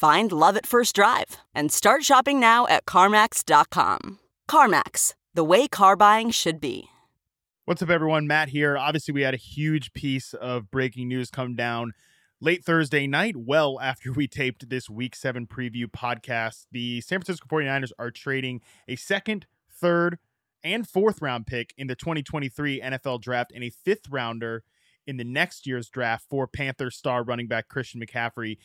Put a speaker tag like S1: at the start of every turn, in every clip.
S1: Find love at first drive and start shopping now at CarMax.com. CarMax, the way car buying should be.
S2: What's up, everyone? Matt here. Obviously, we had a huge piece of breaking news come down late Thursday night, well after we taped this week seven preview podcast. The San Francisco 49ers are trading a second, third, and fourth round pick in the 2023 NFL draft and a fifth rounder in the next year's draft for Panther star running back Christian McCaffrey.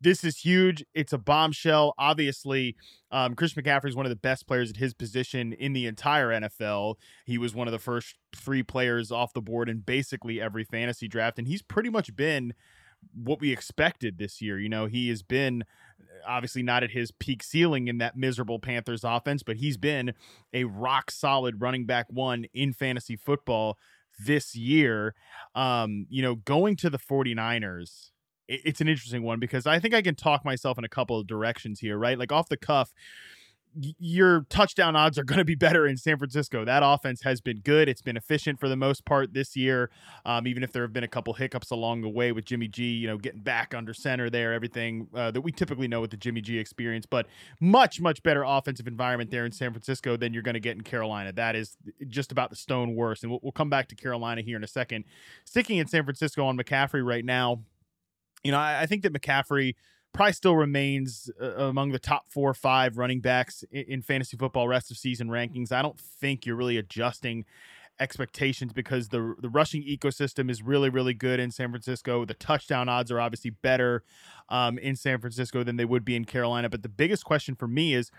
S2: This is huge. It's a bombshell. Obviously, um, Christian McCaffrey is one of the best players at his position in the entire NFL. He was one of the first three players off the board in basically every fantasy draft, and he's pretty much been what we expected this year. You know, he has been obviously not at his peak ceiling in that miserable Panthers offense, but he's been a rock solid running back one in fantasy football this year. Um, you know, going to the 49ers, it's an interesting one because I think I can talk myself in a couple of directions here, right? Like off the cuff, your touchdown odds are going to be better in San Francisco. That offense has been good. It's been efficient for the most part this year, um, even if there have been a couple hiccups along the way with Jimmy G, you know, getting back under center there, everything uh, that we typically know with the Jimmy G experience. But much, much better offensive environment there in San Francisco than you're going to get in Carolina. That is just about the stone worse. And we'll, we'll come back to Carolina here in a second. Sticking in San Francisco on McCaffrey right now, you know, I, I think that McCaffrey – probably still remains uh, among the top four or five running backs in, in, fantasy football rest of season rankings. I don't think you're really adjusting expectations because the the rushing ecosystem is really really good in San Francisco. The touchdown odds are obviously better um, in San Francisco than they would be in Carolina. But the biggest question for me is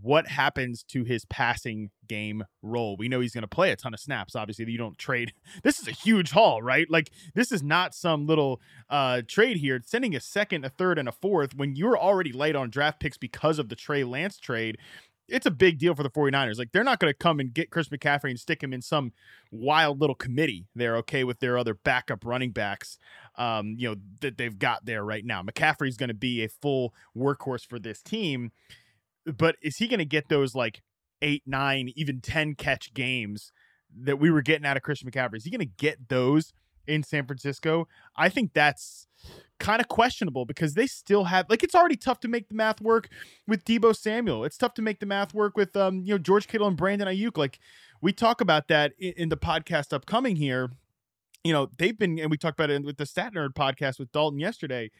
S2: what happens to his passing game role? We know he's going to play a ton of snaps. Obviously, you don't trade. This is a huge haul, right? Like this is not some little uh, trade here. Sending a second, a third, and a fourth when you're already late on draft picks because of the Trey Lance trade. It's a big deal for the 49ers. Like they're not going to come and get Chris McCaffrey and stick him in some wild little committee. They're okay with their other backup running backs, um, you know, that they've got there right now. McCaffrey's going to be a full workhorse for this team but is he going to get those like eight, nine, even 10 catch games that we were getting out of Christian McCaffrey? Is he going to get those in San Francisco? I think that's kind of questionable because they still have like it's already tough to make the math work with Deebo Samuel. It's tough to make the math work with um you know George Kittle and Brandon Aiyuk. Like we talk about that in, in the podcast upcoming here. You know they've been and we talked about it with the Stat Nerd podcast with Dalton yesterday.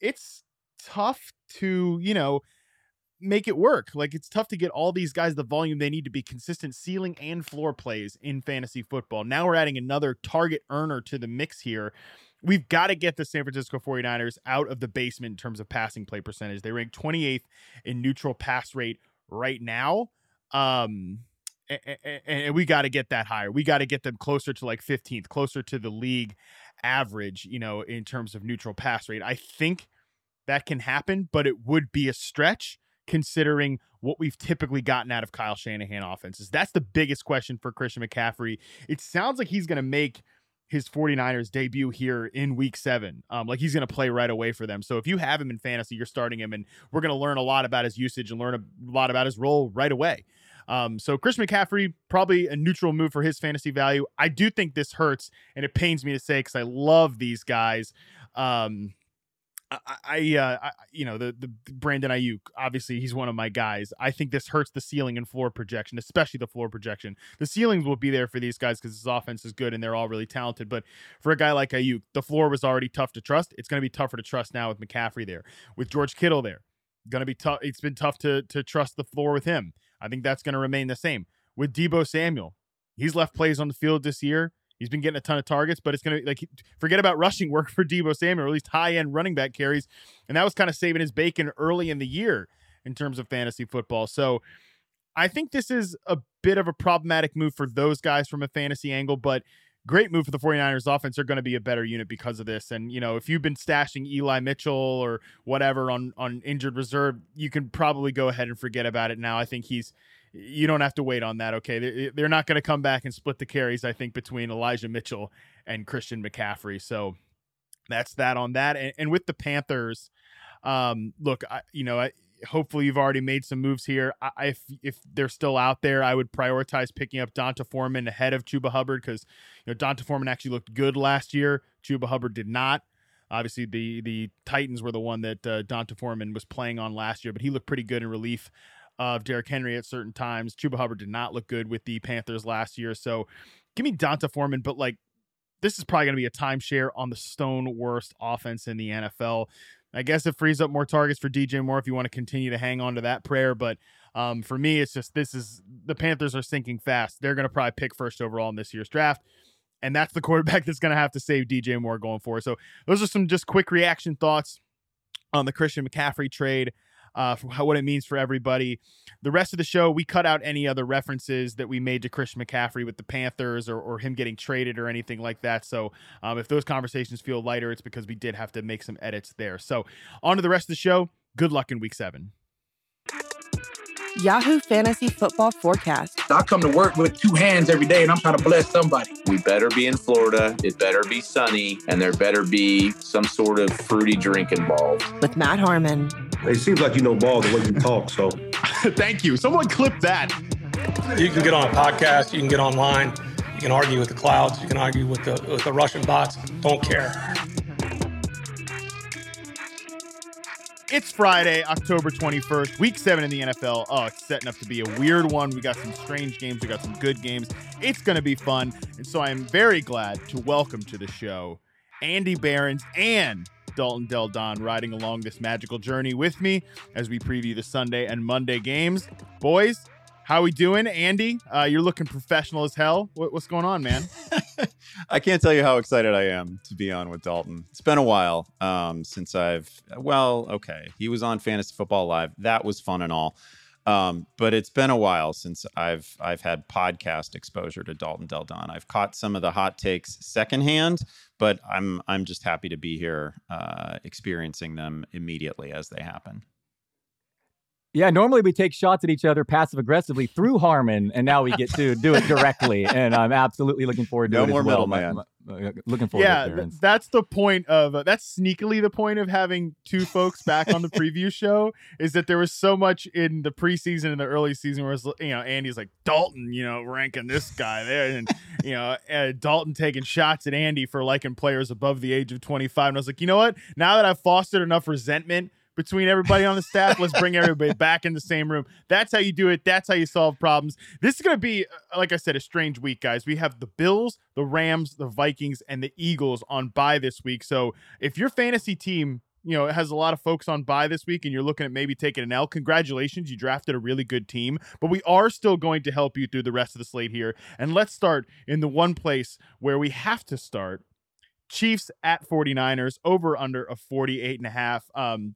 S2: It's tough to you know make it work. Like it's tough to get all these guys the volume they need to be consistent ceiling and floor plays in fantasy football. Now we're adding another target earner to the mix here. We've got to get the San Francisco 49ers out of the basement in terms of passing play percentage. They rank 28th in neutral pass rate right now. Um and we got to get that higher. We got to get them closer to like 15th, closer to the league average, you know, in terms of neutral pass rate. I think that can happen, but it would be a stretch considering what we've typically gotten out of Kyle Shanahan offenses. That's the biggest question for Christian McCaffrey. It sounds like he's going to make his 49ers debut here in week seven. Um, like he's going to play right away for them. So if you have him in fantasy, you're starting him, and we're going to learn a lot about his usage and learn a lot about his role right away. Um, so Chris McCaffrey, probably a neutral move for his fantasy value. I do think this hurts, and it pains me to say because I love these guys. Um, I, uh, I, you know, the the Brandon Aiyuk, Obviously, he's one of my guys. I think this hurts the ceiling and floor projection, especially the floor projection. The ceilings will be there for these guys because his offense is good and they're all really talented. But for a guy like Aiyuk, the floor was already tough to trust. It's going to be tougher to trust now with McCaffrey there, with George Kittle there. going to be tough. It's been tough to to trust the floor with him. I think that's going to remain the same with Deebo Samuel. He's left plays on the field this year. He's been getting a ton of targets, but it's going to like forget about rushing work for Deebo Samuel, or at least high end running back carries, and that was kind of saving his bacon early in the year in terms of fantasy football. So I think this is a bit of a problematic move for those guys from a fantasy angle, but great move for the 49ers offense. They're going to be a better unit because of this. And, you know, if you've been stashing Eli Mitchell or whatever on, on injured reserve, you can probably go ahead and forget about it now. I think he's, you don't have to wait on that. Okay. They're not going to come back and split the carries, I think, between Elijah Mitchell and Christian McCaffrey. So that's that on that. And, and with the Panthers, um, look, I, you know, I, hopefully you've already made some moves here. I, if if they're still out there, I would prioritize picking up D'Onta Foreman ahead of Chuba Hubbard because you know D'Onta Foreman actually looked good last year. Chuba Hubbard did not. Obviously, the the Titans were the one that uh, D'Onta Foreman was playing on last year, but he looked pretty good in relief of Derrick Henry at certain times. Chuba Hubbard did not look good with the Panthers last year, so give me D'Onta Foreman, but like this is probably going to be a timeshare on the stone worst offense in the NFL. I guess it frees up more targets for DJ Moore if you want to continue to hang on to that prayer. But um, for me, it's just this is the Panthers are sinking fast. They're going to probably pick first overall in this year's draft. And that's the quarterback that's going to have to save DJ Moore going forward. So those are some just quick reaction thoughts on the Christian McCaffrey trade uh, for how, what it means for everybody. The rest of the show, we cut out any other references that we made to Christian McCaffrey with the Panthers or, or him getting traded or anything like that. So um, if those conversations feel lighter, it's because we did have to make some edits there. So on to the rest of the show. Good luck in week seven.
S3: Yahoo Fantasy Football Forecast.
S4: I come to work with two hands every day and I'm trying to bless somebody.
S5: We better be in Florida. It better be sunny and there better be some sort of fruity drink involved.
S3: With Matt Harmon.
S6: It seems like you know ball the way you talk, so.
S2: Thank you. Someone clip that.
S7: You can get on a podcast, you can get online, you can argue with the clouds, you can argue with the, with the Russian bots. Don't care.
S2: It's Friday, October 21st, week seven in the NFL. Oh, it's setting up to be a weird one. We got some strange games, we got some good games. It's going to be fun. And so I am very glad to welcome to the show Andy Behrens and Dalton Del Don riding along this magical journey with me as we preview the Sunday and Monday games. Boys, how we doing, Andy? Uh, you're looking professional as hell. What, what's going on, man?
S8: I can't tell you how excited I am to be on with Dalton. It's been a while um, since I've. Well, okay, he was on Fantasy Football Live. That was fun and all, um, but it's been a while since I've I've had podcast exposure to Dalton Del Don. I've caught some of the hot takes secondhand, but I'm I'm just happy to be here, uh, experiencing them immediately as they happen.
S9: Yeah, normally we take shots at each other passive aggressively through Harmon, and now we get to do it directly. and I'm absolutely looking forward to
S8: no
S9: it.
S8: more
S9: well.
S8: middleman.
S9: Uh, looking forward.
S2: yeah,
S9: to it,
S2: th- that's the point of uh, that's sneakily the point of having two folks back on the preview show is that there was so much in the preseason and the early season where was, you know Andy's like Dalton, you know, ranking this guy there, and you know uh, Dalton taking shots at Andy for liking players above the age of 25, and I was like, you know what? Now that I've fostered enough resentment between everybody on the staff. Let's bring everybody back in the same room. That's how you do it. That's how you solve problems. This is going to be, uh, like I said, a strange week, guys. We have the Bills, the Rams, the Vikings, and the Eagles on bye this week. So if your fantasy team, you know, has a lot of folks on bye this week and you're looking at maybe taking an L, congratulations. You drafted a really good team, but we are still going to help you through the rest of the slate here. And let's start in the one place where we have to start. Chiefs at 49ers over under a 48 and a half. Um,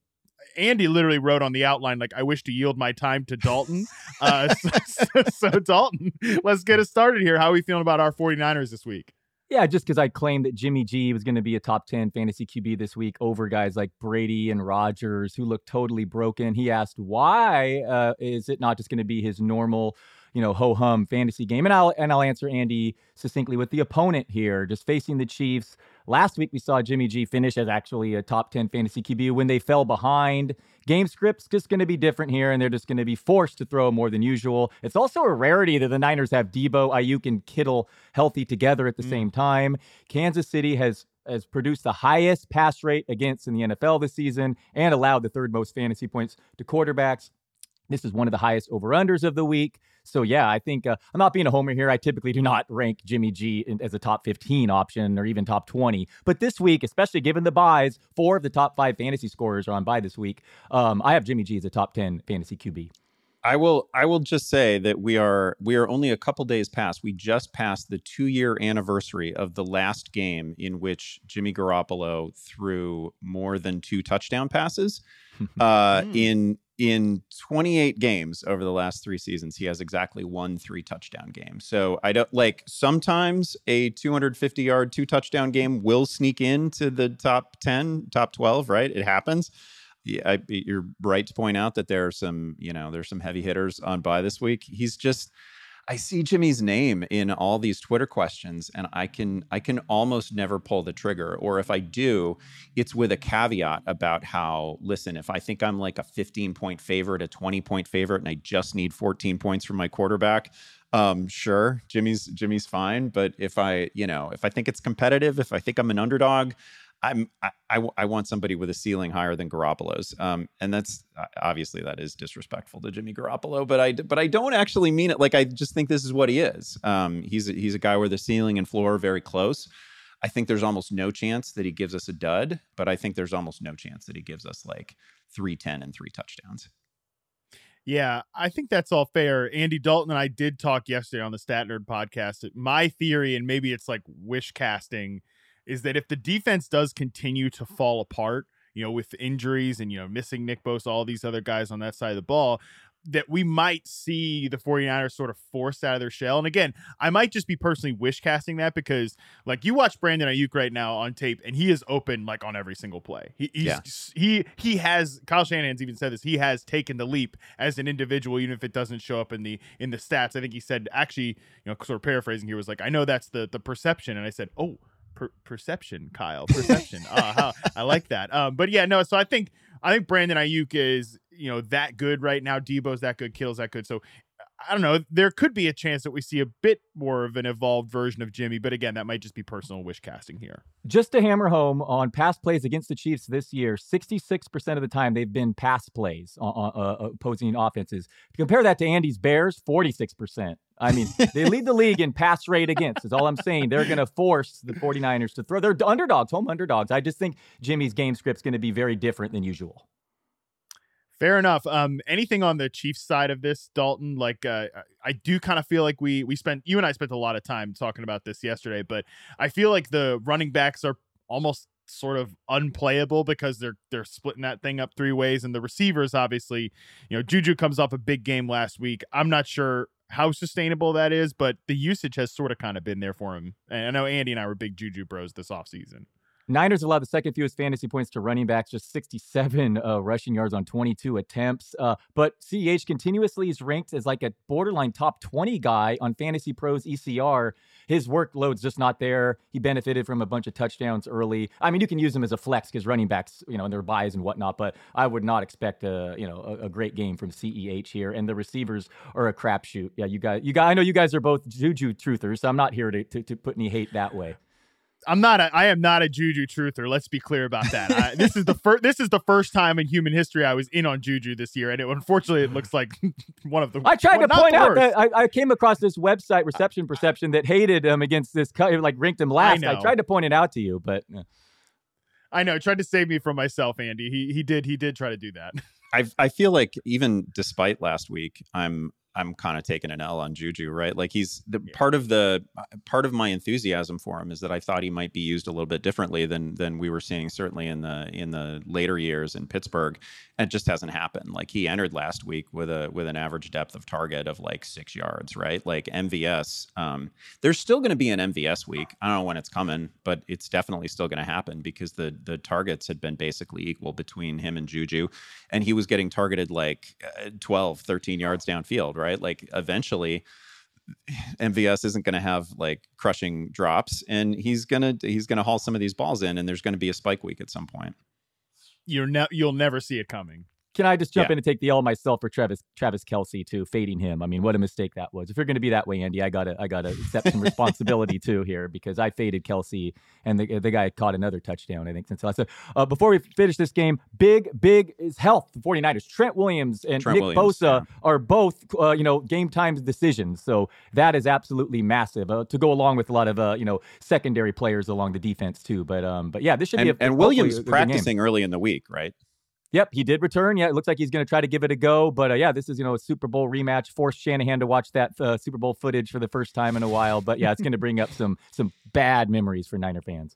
S2: Andy literally wrote on the outline like I wish to yield my time to Dalton. Uh, so, so, so, Dalton, let's get us started here. How are we feeling about our 49ers this week?
S9: Yeah, just because I claimed that Jimmy G was going to be a top 10 fantasy QB this week over guys like Brady and Rodgers who look totally broken. He asked, why uh, is it not just going to be his normal you know, ho hum fantasy game. And I'll and I'll answer Andy succinctly with the opponent here, just facing the Chiefs. Last week we saw Jimmy G finish as actually a top 10 fantasy QB when they fell behind. Game script's just going to be different here, and they're just going to be forced to throw more than usual. It's also a rarity that the Niners have Deebo, Aiyuk, and Kittle healthy together at the mm. same time. Kansas City has has produced the highest pass rate against in the NFL this season and allowed the third most fantasy points to quarterbacks. This is one of the highest over unders of the week. So, yeah, I think uh, I'm not being a homer here. I typically do not rank Jimmy G in, as a top 15 option or even top 20. But this week, especially given the byes, four of the top five fantasy scorers are on bye this week. Um, I have Jimmy G as a top 10 fantasy QB.
S8: I will I will just say that we are we are only a couple days past. We just passed the 2-year anniversary of the last game in which Jimmy Garoppolo threw more than two touchdown passes. Uh,
S2: Hmm.
S8: in in 28 games over the last 3 seasons, he has exactly one 3 touchdown game. So I don't like sometimes a 250 yard two touchdown game will sneak into the top 10, top 12, right? It happens yeah, I, you're right to point out that there are some, you know, there's some heavy hitters on bye this week. He's just, I see Jimmy's name in all these Twitter questions, and I can, I can almost never pull the trigger. Or if I do, it's with a caveat about how, listen, if I think I'm like a 15 point favorite, a 20 point favorite, and I just need 14 points from my quarterback, um, sure, Jimmy's, Jimmy's fine. But if I, you know, if I think it's competitive, if I think I'm an underdog, I'm I, I, want somebody with a ceiling higher than Garoppolo's, um, and that's uh, obviously that is disrespectful to Jimmy Garoppolo, but I but I don't actually mean it. Like I just think this is what he is. Um, he's a, he's a guy where the ceiling and floor are very close. I think there's almost no chance that he gives us a dud, but I think there's almost no chance that he gives us like three ten and three touchdowns.
S2: Yeah, I think that's all fair. Andy Dalton and I did talk yesterday on the Stat Nerd podcast. My theory, and maybe it's like wish casting, is that if the defense does continue to fall apart, you know, with injuries and, you know, missing Nick Bosa, all these other guys on that side of the ball, that we might see the 49ers sort of forced out of their shell. And again, I might just be personally wish casting that because like you watch Brandon Aiyuk right now on tape and he is open like on every single play. He he's,
S8: Yeah.
S2: he he has Kyle Shanahan's even said this. He has taken the leap as an individual, even if it doesn't show up in the in the stats. I think he said actually, you know, sort of paraphrasing here was like, I know that's the the perception. And I said, Oh, per- perception, Kyle. Perception. Ah, how, I like that. Um, but yeah, no, so I think I think Brandon Aiyuk is, you know, that good right now. Deebo's that good, Kills that good. So I don't know. There could be a chance that we see a bit more of an evolved version of Jimmy, but again, that might just be personal wish casting here.
S9: Just to hammer home on pass plays against the Chiefs this year, 66% of the time they've been pass plays on uh, opposing offenses. To compare that to Andy's Bears, 46%. I mean, they lead the league in pass rate against, is all I'm saying. They're going to force the 49ers to throw. They're underdogs, home underdogs. I just think Jimmy's game script's going to be very different than usual.
S2: Fair enough. Um, anything on the Chiefs side of this, Dalton? Like, uh, I do kind of feel like we we spent you and I spent a lot of time talking about this yesterday, but I feel like the running backs are almost sort of unplayable because they're they're splitting that thing up three ways, and the receivers obviously, you know, Juju comes off a big game last week. I'm not sure how sustainable that is, but the usage has sort of kind of been there for him. And I know Andy and I were big Juju bros this offseason.
S9: Niners allowed the second fewest fantasy points to running backs, just 67 uh, rushing yards on 22 attempts. Uh, but CEH continuously is ranked as like a borderline top 20 guy on Fantasy Pros ECR. His workload's just not there. He benefited from a bunch of touchdowns early. I mean, you can use him as a flex because running backs, you know, and their byes and whatnot. But I would not expect a, you know, a, a great game from CEH here. And the receivers are a crapshoot. Yeah, you guys, you guys, I know you guys are both Juju truthers, so I'm not here to, to, to put any hate that way.
S2: I'm not a I am not a Juju truther. Let's be clear about that. I, this is the first this is the first time in human history I was in on Juju this year, and it unfortunately it looks like one of the.
S9: I tried
S2: well,
S9: to point out that I, I came across this website, Reception Perception, that hated him against this, cut, like ranked him last. I,
S2: know.
S9: tried to point it out to you, but uh,
S2: I know. Tried to save me from myself, Andy. He he did he did try to do that.
S8: I I feel like even despite last week, I'm I'm kind of taking an L on Juju, right? Like he's the part of the part of my enthusiasm for him is that I thought he might be used a little bit differently than than we were seeing certainly in the in the later years in Pittsburgh. And it just hasn't happened. Like he entered last week with a with an average depth of target of like six yards, right? Like MVS. Um, there's still going to be an MVS week. I don't know when it's coming, but it's definitely still going to happen because the the targets had been basically equal between him and Juju, and he was getting targeted like uh, 12, 13 yards downfield, right? Like eventually. MVS isn't going to have like crushing drops, and he's gonna he's gonna haul some of these balls in, and there's going to be a spike week at some point.
S2: You're ne- you'll never see it coming.
S9: Can I just jump
S8: Yeah.
S9: in and take the L myself for Travis Travis Kelce too, fading him? I mean, what a mistake that was. If you're going to be that way, Andy, I gotta I gotta accept some responsibility too here because I faded Kelce and the the guy caught another touchdown. I think since last. Uh, before we finish this game, big big is health. The 49ers. Trent Williams and
S8: Trent
S9: Nick
S8: Williams,
S9: Bosa are both uh, you know game time decisions. So that is absolutely massive uh, to go along with a lot of uh, you know secondary players along the defense too. But um, but yeah, this should
S8: And,
S9: be a,
S8: and Williams
S9: a good game.
S8: practicing early in the week, right?
S9: Yep, he did return. Yeah, it looks like he's going to try to give it a go. But uh, yeah, this is you know a Super Bowl rematch. Forced Shanahan to watch that uh, Super Bowl footage for the first time in a while. But yeah, it's going to bring up some some bad memories for Niner fans.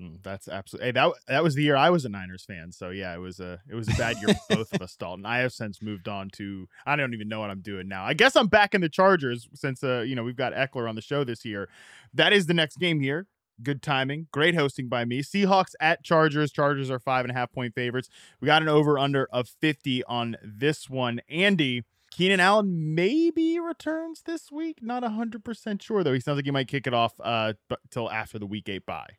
S2: Mm, That's absolutely. Hey, that that was the year I was a Niners fan. So yeah, it was a it was a bad year for both of us, Dalton. I have since moved on to I don't even know what I'm doing now. I guess I'm back in the Chargers since uh you know we've got Ekeler on the show this year. That is the next game here. Good timing, great hosting by me. Seahawks at Chargers. Chargers are five and a half point favorites. We got an over under of 50 on this one. Andy. Keenan Allen maybe returns this week. Not 100% sure, though. He sounds like he might kick it off uh, but till after the week eight bye.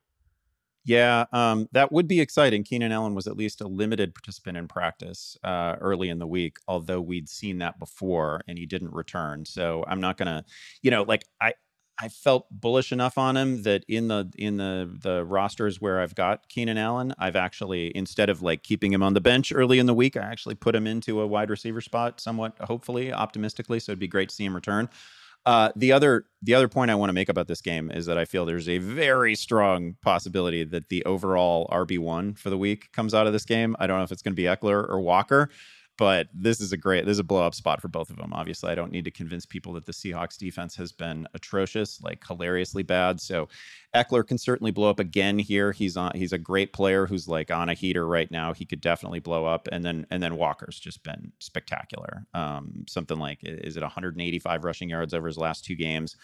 S8: Yeah, um, that would be exciting. Keenan Allen was at least a limited participant in practice uh, early in the week, although we'd seen that before and he didn't return. So I'm not gonna, you know, like I. I felt bullish enough on him that in the in the the rosters where I've got Keenan Allen, I've actually instead of like keeping him on the bench early in the week, I actually put him into a wide receiver spot, somewhat hopefully, optimistically. So it'd be great to see him return. Uh, the other the other point I want to make about this game is that I feel there's a very strong possibility that the overall RB one for the week comes out of this game. I don't know if it's going to be Ekeler or Walker, but this is a great this is a blow up spot for both of them. Obviously, I don't need to convince people that the Seahawks defense has been atrocious, like hilariously bad. So Ekeler can certainly blow up again here. He's on he's a great player who's like on a heater right now. He could definitely blow up. And then and then Walker's just been spectacular. Um, something like is it 185 rushing yards over his last two games?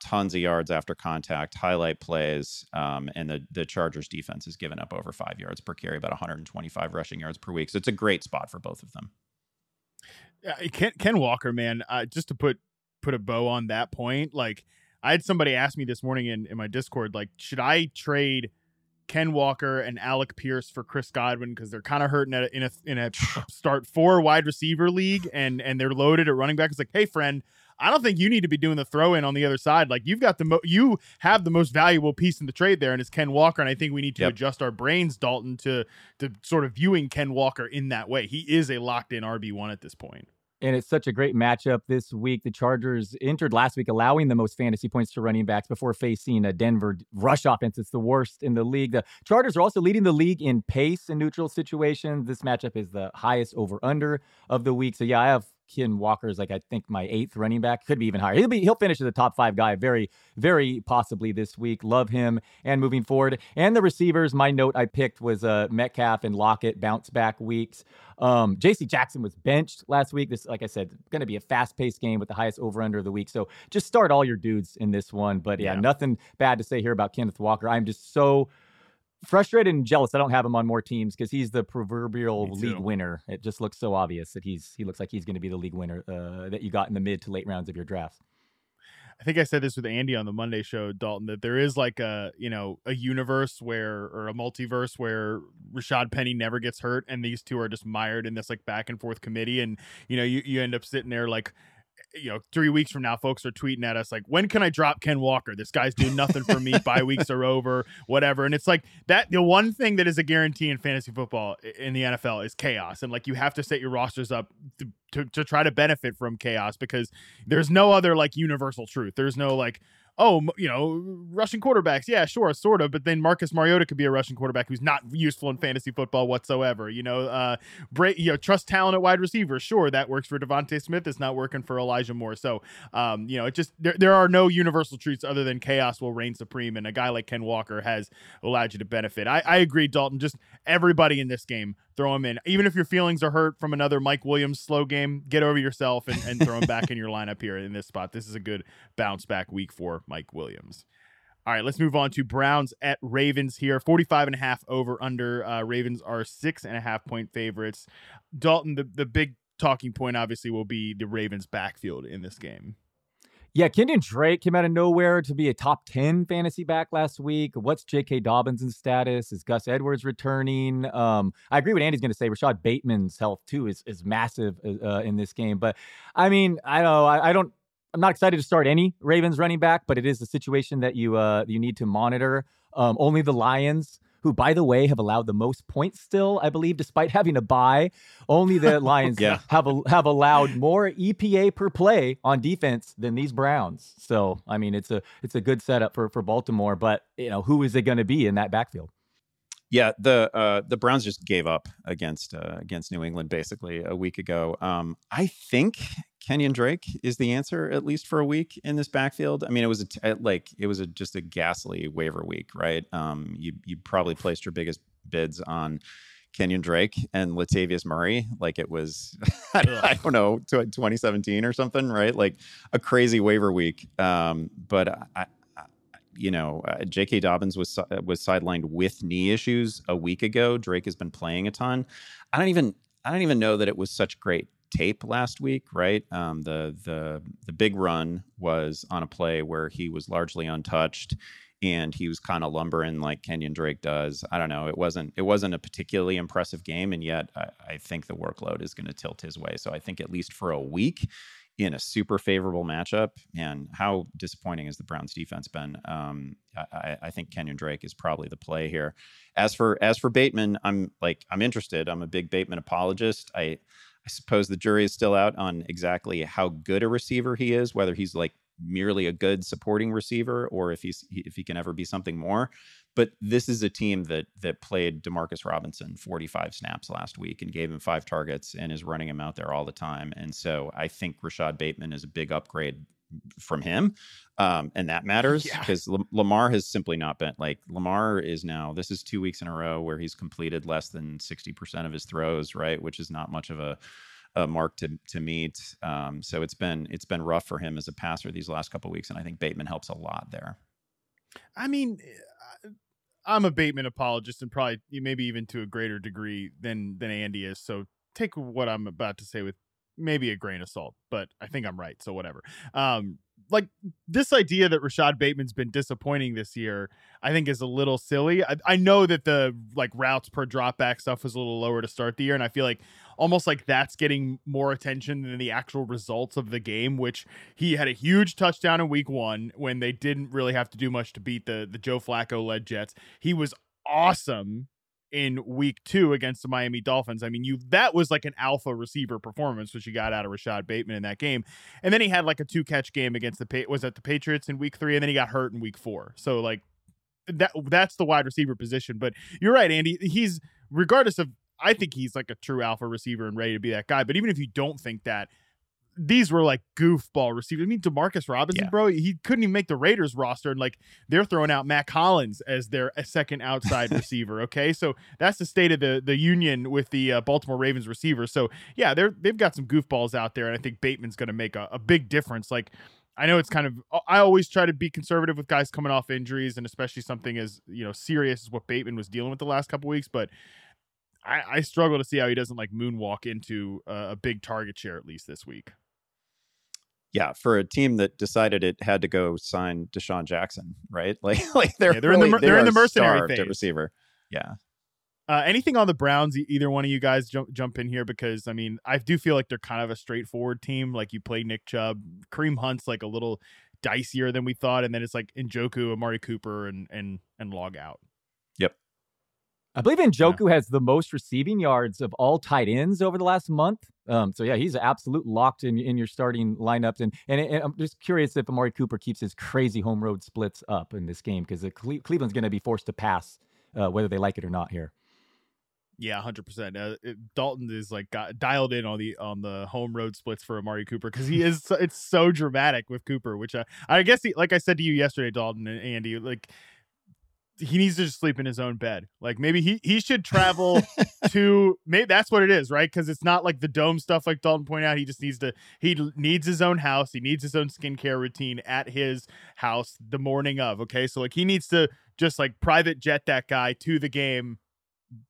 S8: Tons of yards after contact, highlight plays, um, and the the Chargers defense has given up over five yards per carry, about 125 rushing yards per week. So it's a great spot for both of them.
S2: Yeah, Ken, Ken Walker, man. Uh, just to put put a bow on that point, like I had somebody ask me this morning in, in my Discord, like, should I trade Ken Walker and Alec Pierce for Chris Godwin because they're kind of hurting at, in a in a start four wide receiver league and and they're loaded at running back. It's like, hey, friend. I don't think you need to be doing the throw in on the other side. Like you've got the mo- you have the most valuable piece in the trade there, and it's Ken Walker. And I think we need to
S8: Yep.
S2: adjust our brains, Dalton, to to sort of viewing Ken Walker in that way. He is a locked in RB one at this point.
S9: And it's such a great matchup this week. The Chargers entered last week, allowing the most fantasy points to running backs before facing a Denver rush offense. It's the worst in the league. The Chargers are also leading the league in pace in neutral situations. This matchup is the highest over under of the week. So, yeah, I have Ken Walker is like I think my eighth running back, could be even higher. He'll be he'll finish as a top five guy, very very possibly this week. Love him and moving forward. And the receivers, my note I picked was uh, Metcalf and Lockett bounce back weeks. Um, J.C. Jackson was benched last week. This, like I said, going to be a fast paced game with the highest over under of the week. So just start all your dudes in this one. But yeah,
S2: Yeah.
S9: nothing bad to say here about Kenneth Walker. I'm just so frustrated and jealous. I don't have him on more teams because he's the proverbial league winner. It just looks so obvious that he's he looks like he's going to be the league winner uh, that you got in the mid to late rounds of your drafts.
S2: I think I said this with Andy on the Monday show, Dalton, that there is like a you know a universe where or a multiverse where Rashaad Penny never gets hurt, and these two are just mired in this like back and forth committee, and you know you you end up sitting there like. You know, three weeks from now, folks are tweeting at us like, "When can I drop Ken Walker? This guy's doing nothing for me. Bye weeks are over, whatever." And it's like that. The one thing that is a guarantee in fantasy football in the NFL is chaos, and like you have to set your rosters up to, to, to try to benefit from chaos because there's no other like universal truth. There's no like, oh, you know, rushing quarterbacks. Yeah, sure, sort of. But then Marcus Mariota could be a rushing quarterback who's not useful in fantasy football whatsoever. You know, uh, Bra- you know, trust talent at wide receiver. Sure, that works for DeVonta Smith. It's not working for Elijah Moore. So, um, you know, it just there, there are no universal truths other than chaos will reign supreme, and a guy like Ken Walker has allowed you to benefit. I, I agree, Dalton. Just everybody in this game, throw him in. Even if your feelings are hurt from another Mike Williams slow game, get over yourself and, and throw him back in your lineup here in this spot. This is a good bounce back week for Mike Williams. All right, let's move on to Browns at Ravens here. 45 and a half over under. Uh, Ravens are six and a half point favorites. Dalton, the, the big talking point obviously will be the Ravens backfield in this game.
S9: Yeah, Kenyon Drake came out of nowhere to be a top 10 fantasy back last week. What's J.K. Dobbins' status? Is Gus Edwards returning? Um, I agree with Andy's going to say Rashod Bateman's health, too, is, is massive uh, uh, in this game. But I mean, I don't know. I, I, don't. I'm not excited to start any Ravens running back, but it is a situation that you uh, you need to monitor. Um, only the Lions who, by the way, have allowed the most points still, I believe, despite having a bye. Only the Lions yeah. have a, have allowed more EPA per play on defense than these Browns. So, I mean, it's a it's a good setup for for Baltimore. But you know, who is it going to be in that backfield?
S8: Yeah, the uh, the Browns just gave up against uh, against New England basically a week ago. Um, I think Kenyon Drake is the answer at least for a week in this backfield. I mean, it was a t- uh, like it was a, just a ghastly waiver week, right? Um, you you probably placed your biggest bids on Kenyon Drake and Latavius Murray, like it was I, I don't know 2017 or something, right? Like a crazy waiver week. Um, but I, you know, uh, J.K. Dobbins was uh, was sidelined with knee issues a week ago. Drake has been playing a ton. I don't even I don't even know that it was such great tape last week, right? Um, the the the big run was on a play where he was largely untouched and he was kind of lumbering like Kenyon Drake does. I don't know. It wasn't it wasn't a particularly impressive game, and yet I, I think the workload is going to tilt his way. So I think at least for a week, in a super favorable matchup. And how disappointing has the Browns defense been? Um, I, I, think Kenyon Drake is probably the play here. As for as for Bateman, I'm like I'm interested. I'm a big Bateman apologist. I I suppose the jury is still out on exactly how good a receiver he is, whether he's like merely a good supporting receiver or if he's if he can ever be something more. But this is a team that that played Demarcus Robinson 45 snaps last week and gave him five targets and is running him out there all the time. And so I think Rashod Bateman is a big upgrade from him. Um, and that matters because yeah. Lamar has simply not been like Lamar is now, this is two weeks in a row where he's completed less than 60% of his throws, right? Which is not much of a, a mark to to meet. Um, so it's been it's been rough for him as a passer these last couple weeks, and I think Bateman helps a lot there.
S2: I mean, I'm a Bateman apologist, and probably maybe even to a greater degree than than Andy is. So take what I'm about to say with maybe a grain of salt, but I think I'm right. So whatever. Um, like this idea that Rashod Bateman's been disappointing this year, I think is a little silly. I, I know that the like routes per dropback stuff was a little lower to start the year, and I feel like almost like that's getting more attention than the actual results of the game, which he had a huge touchdown in week one when they didn't really have to do much to beat the the Joe Flacco led Jets. He was awesome in week two against the Miami Dolphins. I mean, you that was like an alpha receiver performance, which you got out of Rashod Bateman in that game. And then he had like a two catch game against the was that the Patriots in week three, and then he got hurt in week four. So like that that's the wide receiver position. But you're right, Andy. He's regardless of I think he's like a true alpha receiver and ready to be that guy. But even if you don't think that, these were like goofball receivers. I mean, Demarcus Robinson, yeah. bro, he couldn't even make the Raiders roster, and like they're throwing out Matt Collins as their second outside receiver. Okay, so that's the state of the the union with the uh, Baltimore Ravens receivers. So yeah, they're they've got some goofballs out there, and I think Bateman's going to make a, a big difference. Like I know it's kind of I always try to be conservative with guys coming off injuries, and especially something as you know serious as what Bateman was dealing with the last couple weeks, but. I, I struggle to see how he doesn't like moonwalk into a big target share at least this week
S8: yeah, for a team that decided it had to go sign DeSean Jackson, right? Like, like they're
S2: yeah, they're
S8: really,
S2: in the they're, they're in the mercenary phase.
S8: At receiver, yeah.
S2: Uh, anything on the Browns? Either one of you guys jump jump in here because I mean I do feel like they're kind of a straightforward team. Like you play Nick Chubb, Kareem Hunt's like a little dicier than we thought, and then it's like Njoku, Amari Cooper, and and and log out.
S8: Yep.
S9: I believe Njoku yeah. has the most receiving yards of all tight ends over the last month. Um, so yeah, he's absolute locked in in your starting lineups. And, and, and I'm just curious if Amari Cooper keeps his crazy home road splits up in this game because Cle- Cleveland's going to be forced to pass uh, whether they like it or not here.
S2: Yeah, hundred uh, percent. Dalton is like got dialed in on the on the home road splits for Amari Cooper because he is. it's so dramatic with Cooper, which I, I guess he, like I said to you yesterday, Dalton and Andy, like he needs to just sleep in his own bed. Like maybe he he should travel to maybe that's what it is, right? Because it's not like the dome stuff like Dalton pointed out. He just needs to he needs his own house. He needs his own skincare routine at his house the morning of. Okay, so like he needs to just like private jet that guy to the game.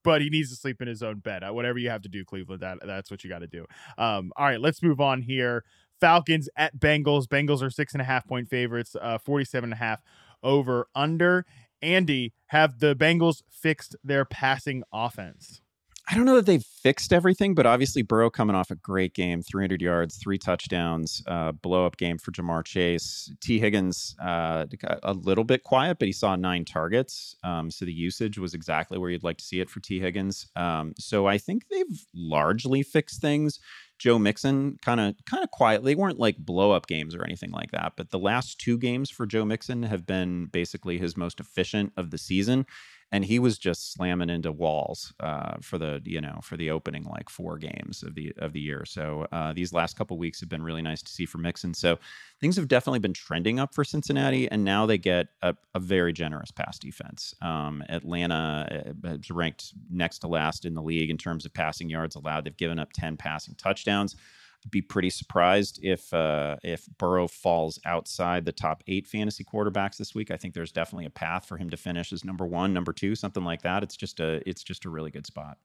S2: But he needs to sleep in his own bed. Uh, whatever you have to do, Cleveland, that that's what you got to do. Um, all right, let's move on here. Falcons at Bengals. Bengals are six and a half point favorites, uh, 47 and a half over under. Andy, have the Bengals fixed their passing offense?
S8: I don't know that they've fixed everything, but obviously Burrow coming off a great game, 300 yards, three touchdowns, uh, blow up game for Ja'Marr Chase. Tee Higgins uh, a little bit quiet, but he saw nine targets, um, so the usage was exactly where you'd like to see it for Tee Higgins. Um, so I think they've largely fixed things. Joe Mixon kind of kind of quiet. They weren't like blow up games or anything like that, but the last two games for Joe Mixon have been basically his most efficient of the season and he was just slamming into walls uh, for the you know for the opening like four games of the of the year. So uh, these last couple weeks have been really nice to see for Mixon. So things have definitely been trending up for Cincinnati, and now they get a, a very generous pass defense. Um, Atlanta is ranked next to last in the league in terms of passing yards allowed. They've given up ten passing touchdowns be pretty surprised if uh, if Burrow falls outside the top eight fantasy quarterbacks this week. I think there's definitely a path for him to finish as number one, number two, something like that. It's just a it's just a really good spot.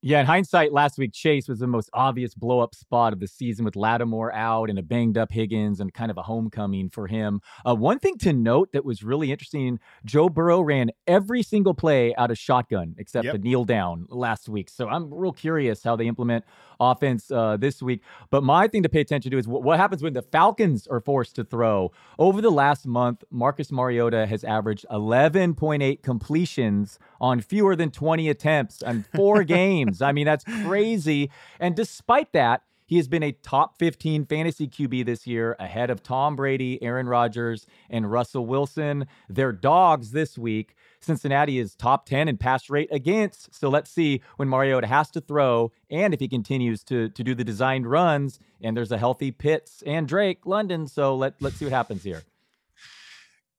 S9: Yeah, in hindsight, last week Chase was the most obvious blow up spot of the season with Lattimore out and a banged up Higgins and kind of a homecoming for him. Uh, one thing to note that was really interesting Joe Burrow ran every single play out of shotgun except yep. the kneel down last week. So I'm real curious how they implement offense uh, this week. But my thing to pay attention to is what, what happens when the Falcons are forced to throw. Over the last month, Marcus Mariota has averaged 11.8 completions on fewer than 20 attempts and four games. I mean, that's crazy. And despite that, he has been a top 15 fantasy QB this year, ahead of Tom Brady, Aaron Rodgers, and Russell Wilson. They're dogs this week. Cincinnati is top 10 in pass rate against. So let's see when Mariota has to throw and if he continues to, to do the designed runs. And there's a healthy Pitts and Drake London. So let, let's see what happens here.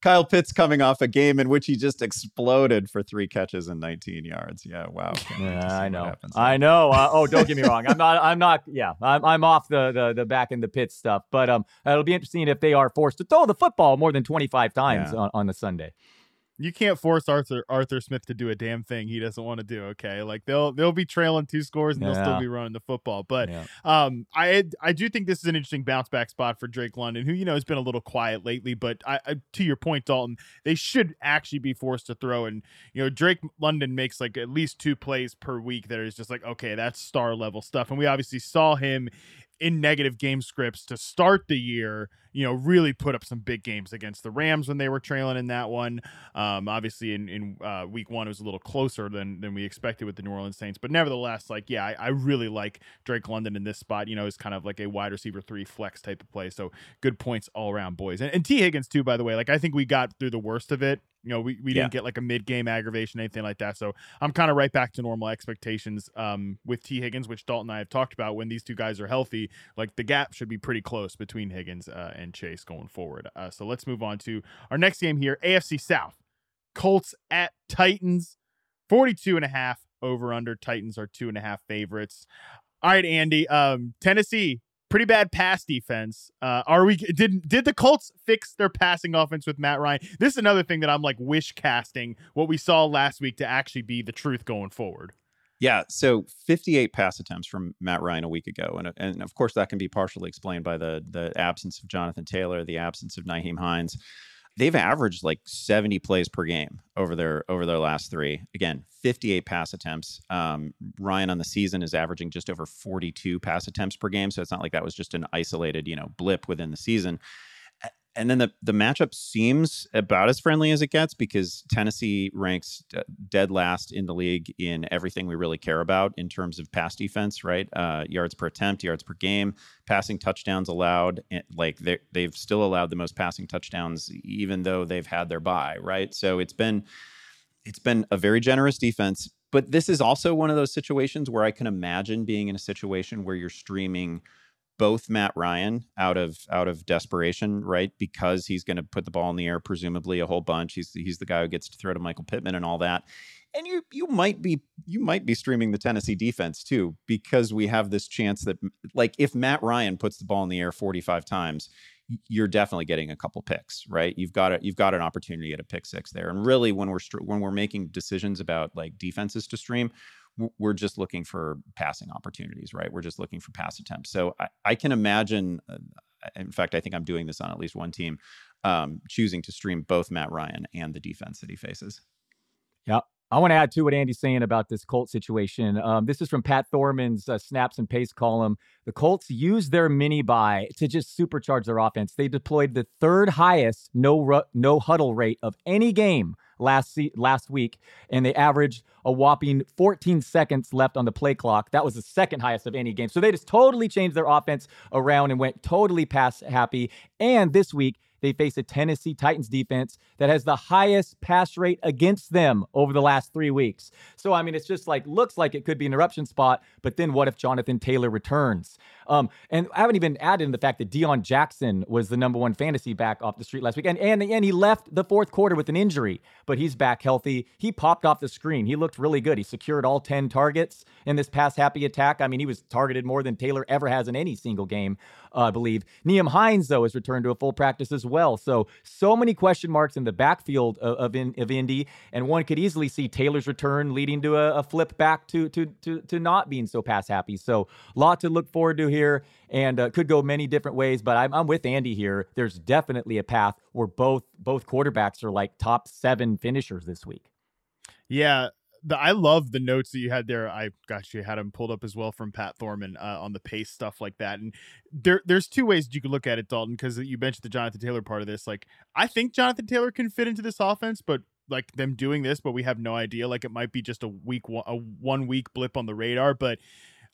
S8: Kyle Pitts coming off a game in which he just exploded for three catches and 19 yards. Yeah, wow.
S9: Yeah, I know. I know. Uh, oh, don't get me wrong. I'm not. I'm not. Yeah, I'm, I'm off the, the the back in the pit stuff. But um, it'll be interesting if they are forced to throw the football more than 25 times yeah. on, on the Sunday
S2: you can't force Arthur Arthur Smith to do a damn thing he doesn't want to do. Okay, like they'll they'll be trailing two scores and yeah. they'll still be running the football. But yeah. um, I I do think this is an interesting bounce back spot for Drake London, who you know has been a little quiet lately. But I, I, to your point, Dalton, they should actually be forced to throw. And you know Drake London makes like at least two plays per week that is just like okay, that's star level stuff. And we obviously saw him in negative game scripts to start the year, you know, really put up some big games against the Rams when they were trailing in that one. Um, obviously, in in uh, week one, it was a little closer than than we expected with the New Orleans Saints, but nevertheless, like, yeah, I, I really like Drake London in this spot. You know, is kind of like a wide receiver three flex type of play. So good points all around, boys. And, and Tee Higgins too, by the way. Like, I think we got through the worst of it you know, we, we didn't get like a mid game aggravation, anything like that. So I'm kind of right back to normal expectations um, with Tee Higgins, which Dalton and I have talked about. When these two guys are healthy, like the gap should be pretty close between Higgins uh, and Chase going forward. Uh, so let's move on to our next game here AFC South. Colts at Titans, 42 and a half over under. Titans are two and a half favorites. All right, Andy. Um, Tennessee pretty bad pass defense. Uh, are we did did the Colts fix their passing offense with Matt Ryan? This is another thing that I'm like wish casting what we saw last week to actually be the truth going forward.
S8: Yeah, so 58 pass attempts from Matt Ryan a week ago, and and of course that can be partially explained by the the absence of Jonathan Taylor, the absence of Nyheim Hines they've averaged like 70 plays per game over their over their last three. Again, 58 pass attempts. Um, Ryan on the season is averaging just over 42 pass attempts per game, so it's not like that was just an isolated you know blip within the season and then the the matchup seems about as friendly as it gets because Tennessee ranks dead last in the league in everything we really care about in terms of pass defense, right? Uh, yards per attempt, yards per game, passing touchdowns allowed. Like they they've still allowed the most passing touchdowns even though they've had their bye, right? So it's been it's been a very generous defense, but this is also one of those situations where I can imagine being in a situation where you're streaming both Matt Ryan out of out of desperation, right? Because he's going to put the ball in the air presumably a whole bunch. He's he's the guy who gets to throw to Michael Pittman and all that. And you you might be you might be streaming the Tennessee defense too because we have this chance that like if Matt Ryan puts the ball in the air 45 times, you're definitely getting a couple picks, right? You've got a, you've got an opportunity at a pick six there. And really, when we're when we're making decisions about like defenses to stream, we're just looking for passing opportunities, right? We're just looking for pass attempts. So I, I can imagine. Uh, in fact, I think I'm doing this on at least one team, um, choosing to stream both Matt Ryan and the defense that he faces.
S9: Yeah, I want to add to what Andy's saying about this Colt situation. Um, this is from Pat Thorman's uh, snaps and pace column. The Colts used their mini bye to just supercharge their offense. They deployed the third highest no ru- no huddle rate of any game last se- last week, and they averaged a whopping 14 seconds left on the play clock. That was the second highest of any game. So they just totally changed their offense around and went totally pass happy. And this week they face a Tennessee Titans defense that has the highest pass rate against them over the last three weeks. So, I mean, it's just like looks like it could be an eruption spot, but then what if Jonathan Taylor returns? Um, and I haven't even added in the fact that Deon Jackson was the number one fantasy back off the street last week. And, and, and he left the fourth quarter with an injury, but he's back healthy. He popped off the screen. He looked really good. He secured all 10 targets in this pass happy attack. I mean, he was targeted more than Taylor ever has in any single game, uh, I believe. Nyheim Hines, though, has returned to a full practice as well. So, so many question marks in the backfield of, of, in, of Indy. And one could easily see Taylor's return leading to a, a flip back to, to, to, to not being so pass happy. So, a lot to look forward to here here and uh, could go many different ways. But I'm, I'm with Andy here. There's definitely a path where both both quarterbacks are like top seven finishers this week.
S2: Yeah, the, I love the notes that you had there. I got you had them pulled up as well from Pat Thorman uh, on the pace stuff like that. And there, there's two ways you could look at it, Dalton, because you mentioned the Jonathan Taylor part of this. Like, I think Jonathan Taylor can fit into this offense, but like them doing this, but we have no idea. Like, it might be just a week, a one week blip on the radar, but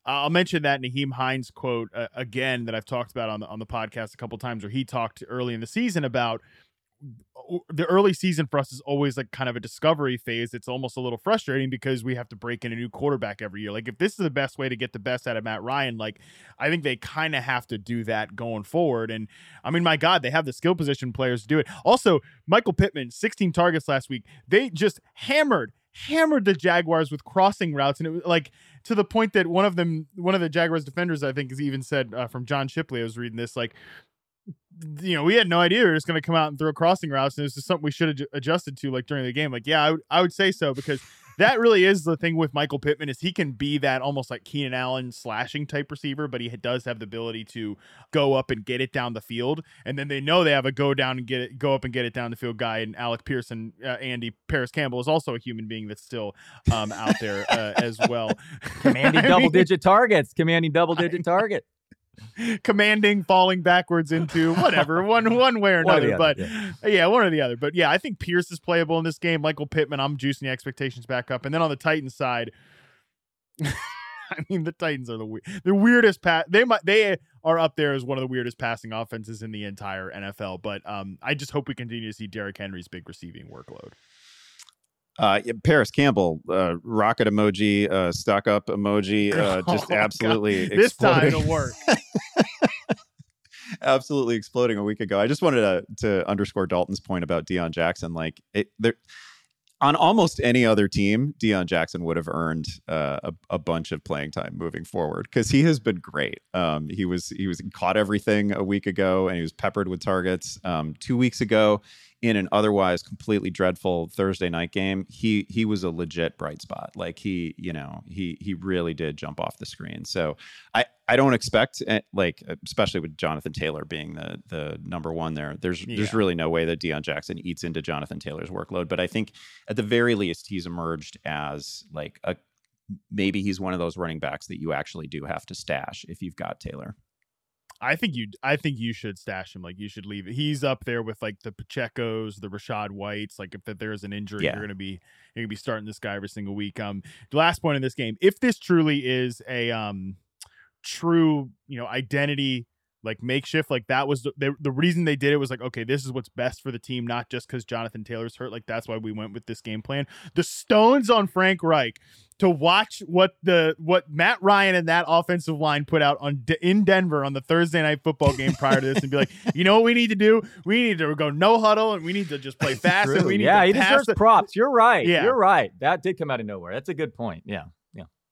S2: I'll mention that Nyheim Hines quote uh, again that I've talked about on the on the podcast a couple times, where he talked early in the season about the early season for us is always like kind of a discovery phase. It's almost a little frustrating because we have to break in a new quarterback every year. Like if this is the best way to get the best out of Matt Ryan, like I think they kind of have to do that going forward. And I mean, my God, they have the skill position players to do it. Also, Michael Pittman, 16 targets last week. They just hammered hammered the Jaguars with crossing routes, and it was like to the point that one of them, one of the Jaguars defenders, I think, has even said uh, from John Shipley. I was reading this like. You know, we had no idea we were just going to come out and throw crossing routes, and was just something we should have adjusted to, like during the game. Like, yeah, I would, I would say so because that really is the thing with Michael Pittman is he can be that almost like Keenan Allen slashing type receiver, but he does have the ability to go up and get it down the field. And then they know they have a go down and get it, go up and get it down the field guy. And Alec Pierce, uh, Andy Parris Campbell is also a human being that's still um, out there uh, as well,
S9: commanding double digit targets, commanding double digit target
S2: commanding falling backwards into whatever one one way or another or but yeah. yeah. one or the other but yeah i think pierce is playable in this game michael pittman i'm juicing the expectations back up and then on the titans side i mean the titans are the the weirdest pass they might they are up there as one of the weirdest passing offenses in the entire nfl but um i just hope we continue to see Derrick henry's big receiving workload
S8: uh, Parris Campbell, uh, rocket emoji, uh, stuck up emoji, uh, just oh, absolutely
S2: this time it'll work.
S8: absolutely exploding a week ago. I just wanted to, to underscore Dalton's point about Deon Jackson. Like it, there, on almost any other team, Deon Jackson would have earned uh, a, a, bunch of playing time moving forward because he has been great. Um, he was he was caught everything a week ago, and he was peppered with targets. Um, two weeks ago, in an otherwise completely dreadful Thursday night game, he he was a legit bright spot. Like he, you know, he he really did jump off the screen. So I I don't expect eh, like especially with Jonathan Taylor being the the number one there. There's yeah. there's really no way that Deon Jackson eats into Jonathan Taylor's workload. But I think at the very least he's emerged as like a maybe he's one of those running backs that you actually do have to stash if you've got Taylor.
S2: I think you I think you should stash him. Like you should leave. He's up there with like the Pacheco's, the Rachaad Whites. Like if there's an injury, yeah. you're gonna be you're gonna be starting this guy every single week. Um the last point in this game, if this truly is a um true, you know, identity like makeshift like that was the, the, the reason they did it was like okay this is what's best for the team not just because jonathan taylor's hurt like that's why we went with this game plan the stones on frank reich to watch what the what matt ryan and that offensive line put out on in denver on the thursday night football game prior to this and be like you know what we need to do? We need to go no huddle and we need to just play fast and we need
S9: yeah
S2: he
S9: deserves
S2: the-
S9: props. You're right. Yeah. You're right. That did come out of nowhere. That's a good point. Yeah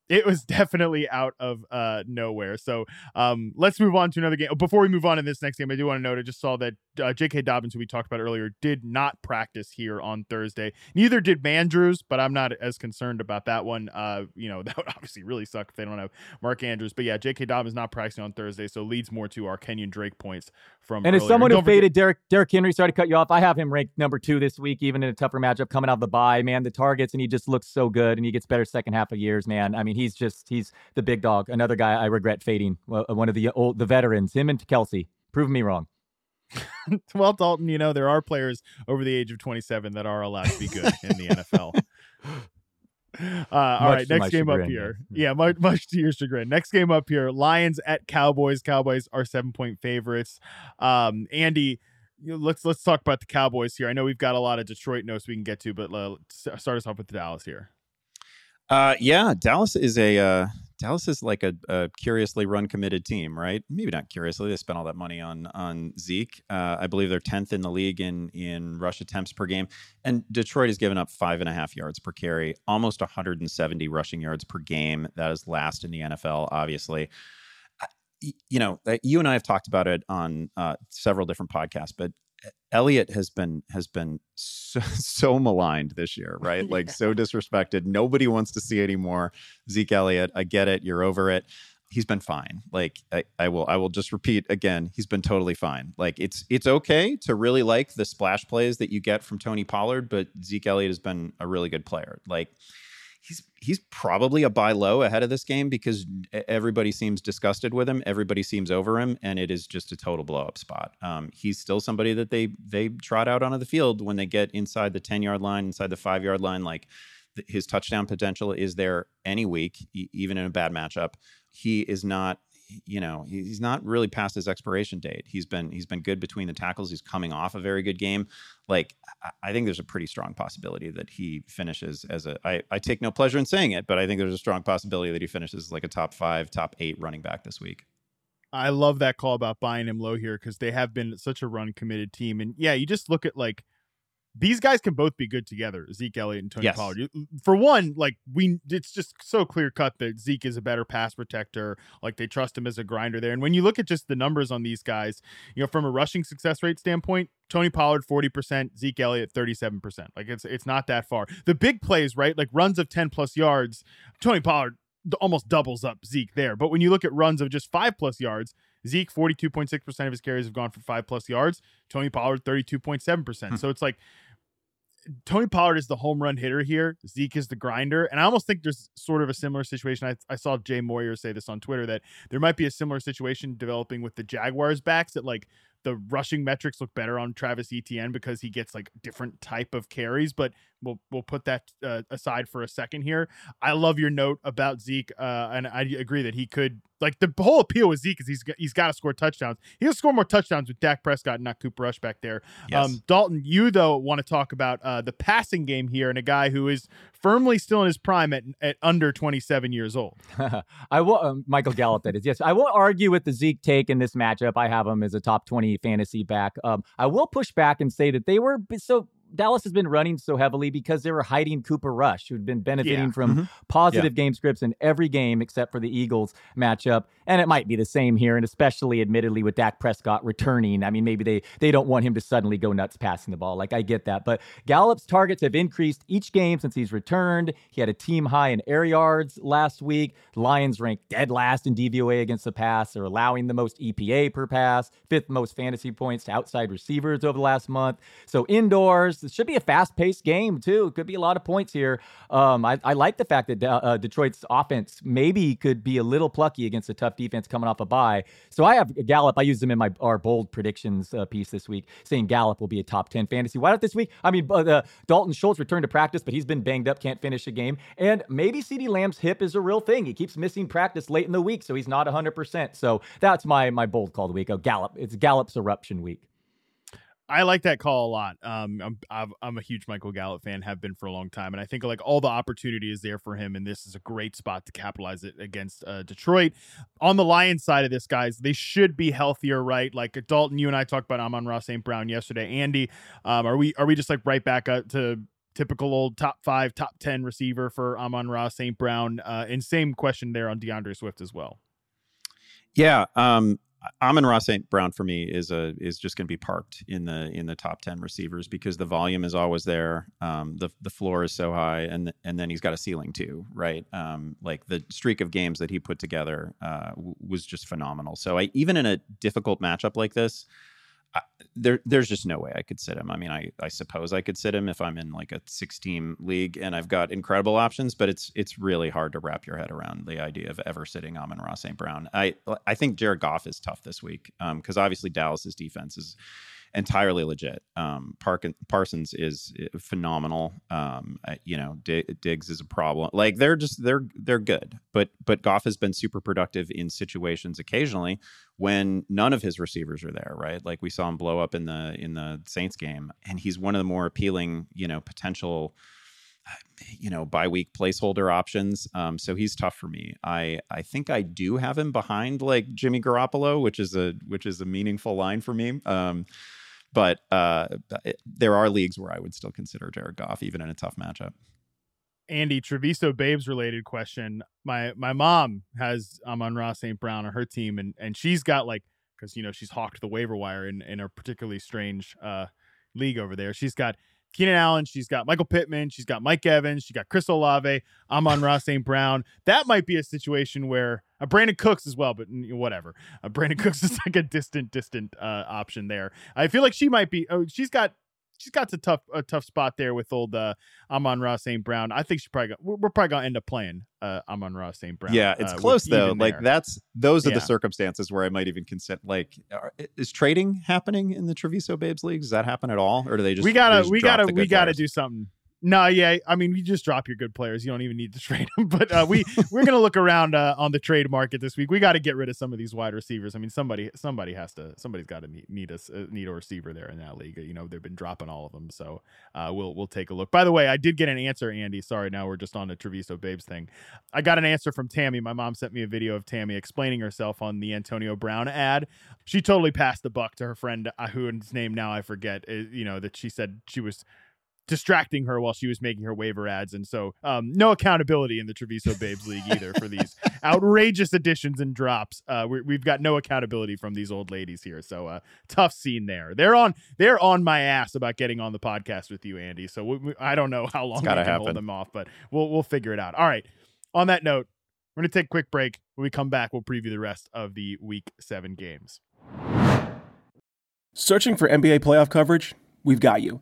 S2: it was definitely out of uh, nowhere. So um, let's move on to another game. Before we move on to this next game, I do want to note I just saw that uh, J.K. Dobbins, who we talked about earlier, did not practice here on Thursday. Neither did Mandrews, but I'm not as concerned about that one. Uh, you know, that would obviously really suck if they don't have Mark Andrews. But yeah, J.K. Dobbins not practicing on Thursday, so leads more to our Kenyon Drake points from.
S9: And
S2: earlier.
S9: as someone who
S2: Don't forget-
S9: faded Derrick Derrick Henry, sorry to cut you off. I have him ranked number two this week, even in a tougher matchup coming out of the bye. Man, the targets and he just looks so good, and he gets better second half of years. Man, I mean, he's just he's the big dog. Another guy I regret fading. One of the old the veterans, him and Kelce, proving me wrong.
S2: well, Dalton, you know there are players over the age of 27 that are allowed to be good in the NFL. Uh, all
S9: Much
S2: right, next game up here.
S9: yeah.
S2: Much, much to your chagrin. Next game up here: Lions at Cowboys. Cowboys are seven point favorites. Um, Andy, let's let's talk about the Cowboys here. I know we've got a lot of Detroit notes we can get to, but uh, start us off with Dallas here.
S8: Uh, yeah, Dallas is a uh, Dallas is like a, a curiously run committed team, right? Maybe not curiously. They spent all that money on on Zeke. Uh, I believe they're tenth in the league in in rush attempts per game, and Detroit has given up five and a half yards per carry, almost 170 rushing yards per game. That is last in the NFL, obviously. You know, uh, you and I have talked about it on uh, several different podcasts, but Elliott has been has been so, so maligned this year, right? Like so disrespected. Nobody wants to see anymore. Zeke Elliott, I get it. You're over it. He's been fine. Like I, I will I will just repeat again, he's been totally fine. Like it's it's okay to really like the splash plays that you get from Tony Pollard, but Zeke Elliott has been a really good player. Like he's probably a buy low ahead of this game because everybody seems disgusted with him. Everybody seems over him, and it is just a total blow up spot. Um, he's still somebody that they they trot out onto the field when they get inside the ten yard line, inside the five yard line. Like th- his touchdown potential is there any week, e- even in a bad matchup. He is not. You know, he's not really past his expiration date. He's been he's been good between the tackles. He's coming off a very good game like I- think there's a pretty strong possibility that he finishes as a I, I take no pleasure in saying it, but I think there's a strong possibility that he finishes like a top five, top eight running back this week.
S2: I love that call about buying him low here because they have been such a run committed team. And yeah, you just look at like these guys can both be good together, Zeke Elliott and Tony
S8: Yes.
S2: Pollard. For one, like we, it's just so clear cut that Zeke is a better pass protector. Like they trust him as a grinder there. And when you look at just the numbers on these guys, you know, from a rushing success rate standpoint, Tony Pollard forty percent, Zeke Elliott thirty seven percent. Like it's it's not that far. The big plays, right? Like runs of ten plus yards, Tony Pollard almost doubles up Zeke there. But when you look at runs of just five plus yards, Zeke 42.6% of his carries have gone for five plus yards. Tony Pollard 32.7%. Hmm. so it's like Tony Pollard is the home run hitter here. Zeke is the grinder. And I almost think there's sort of a similar situation. I, I saw Jay Moyer say this on Twitter that there might be a similar situation developing with the Jaguars backs that like the rushing metrics look better on Travis Etienne because he gets like different type of carries, but we'll we'll put that uh, aside for a second here. I love your note about Zeke, uh, and I agree that he could like the whole appeal with Zeke is he's got, he's got to score touchdowns. He'll score more touchdowns with Dak Prescott, not Cooper Rush back there.
S8: Yes.
S2: Um, Dalton, you though want to talk about uh, the passing game here and a guy who is firmly still in his prime at at under 27 years old.
S9: I will, um, Michael Gallup, that is. Yes, I won't argue with the Zeke take in this matchup. I have him as a top 20 fantasy back. Um, I will push back and say that they were so. Dallas has been running so heavily because they were hiding Cooper Rush, who'd been benefiting
S2: Yeah.
S9: from
S8: Mhm.
S9: positive game scripts in every game except for the Eagles matchup. And it might be the same here, and especially admittedly with Dak Prescott returning. I mean, maybe they they don't want him to suddenly go nuts passing the ball. Like I get that. But Gallup's targets have increased each game since he's returned. He had a team high in air yards last week. Lions ranked dead last in DVOA against the pass. They're allowing the most EPA per pass, fifth most fantasy points to outside receivers over the last month. So indoors, this should be a fast-paced game too. It could be a lot of points here. Um, I, I like the fact that uh, Detroit's offense maybe could be a little plucky against a tough defense coming off a bye. So I have Gallup. I used him in my our bold predictions uh, piece this week, saying Gallup will be a top ten fantasy wideout this week. I mean, uh, Dalton Schultz returned to practice, but he's been banged up, can't finish a game, and maybe CeeDee Lamb's hip is a real thing. He keeps missing practice late in the week, so he's not 100. percent So that's my my bold call of the week. Oh, Gallup. It's Gallup's eruption week.
S2: I like that call a lot. Um, I'm I've, I'm a huge Michael Gallup fan, have been for a long time, and I think like all the opportunity is there for him, and this is a great spot to capitalize it against uh, Detroit. On the Lions side of this, guys, they should be healthier, right? Like Dalton, you and I talked about Amon-Ra St. Brown yesterday. Andy, um, are we are we just like right back up to typical old top five, top ten receiver for Amon-Ra St. Brown? Uh, and same question there on DeAndre Swift as well.
S8: Yeah, um, Amon-Ra St. Brown for me is a is just going to be parked in the in the top ten receivers because the volume is always there. Um, the the floor is so high, and and then he's got a ceiling too, right? Um, like the streak of games that he put together uh, w- was just phenomenal. So I even in a difficult matchup like this, There there's just no way I could sit him. I mean, I I suppose I could sit him if I'm in like a six team league and I've got incredible options, but it's it's really hard to wrap your head around the idea of ever sitting Amon-Ra St. Brown. I I think Jared Goff is tough this week because um, obviously Dallas's defense is entirely legit. Um, Park- Parsons is eh, phenomenal. Um, you know, D- Diggs is a problem. Like they're just they're they're good, but but Goff has been super productive in situations occasionally when none of his receivers are there. Right, like we saw him blow up in the in the Saints game, and he's one of the more appealing, you know, potential you know bye week placeholder options um, so he's tough for me i i think i do have him behind like jimmy garoppolo which is a which is a meaningful line for me um, but uh, there are leagues where I would still consider Jared Goff, even in a tough matchup.
S2: Andy Treviso Babes related question. My my mom has Amon-Ra St. Brown on her team, and and she's got like because you know she's hawked the waiver wire in in a particularly strange uh, league over there. She's got Keenan Allen, she's got Michael Pittman, she's got Mike Evans, she got Chris Olave, Amon-Ra St. Brown. That might be a situation where uh, Brandin Cooks as well, but whatever. Uh, Brandin Cooks is like a distant, distant uh, option there. I feel like she might be. Oh, she's got she's got a tough a tough spot there with old uh, Amon-Ra St. Brown. I think she's probably gonna, we're, probably gonna end up playing uh, Amon-Ra St. Brown.
S8: Yeah, it's
S2: uh,
S8: close though. Like
S2: there.
S8: that's those are
S2: yeah.
S8: the circumstances where I might even consent. Like, are, is trading happening in the Treviso Babes league? Does that happen at all, or do they just
S2: we gotta
S8: just
S2: we
S8: gotta
S2: we gotta do something. No, yeah, I mean, you just drop your good players. You don't even need to trade them. But uh, we we're gonna look around uh, on the trade market this week. We got to get rid of some of these wide receivers. I mean, somebody somebody has to somebody's got to need need a uh, need a receiver there in that league. You know, they've been dropping all of them. So uh, we'll we'll take a look. By the way, I did get an answer, Andy. Sorry, now we're just on the Treviso Babes thing. I got an answer from Tammy. My mom sent me a video of Tammy explaining herself on the Antonio Brown ad. She totally passed the buck to her friend, uh, whose name now I forget. You know that she said she was distracting her while she was making her waiver ads. And so, um, no accountability in the Treviso Babes League either for these outrageous additions and drops. Uh, we have got no accountability from these old ladies here. So, uh, tough scene there. They're on they're on my ass about getting on the podcast with you, Andy. So we, we, I don't know how long I can happen. hold them off, but we'll we'll figure it out. All right. On that note, we're gonna take a quick break. When we come back, we'll preview the rest of the Week Seven games.
S10: Searching for NBA playoff coverage? We've got you.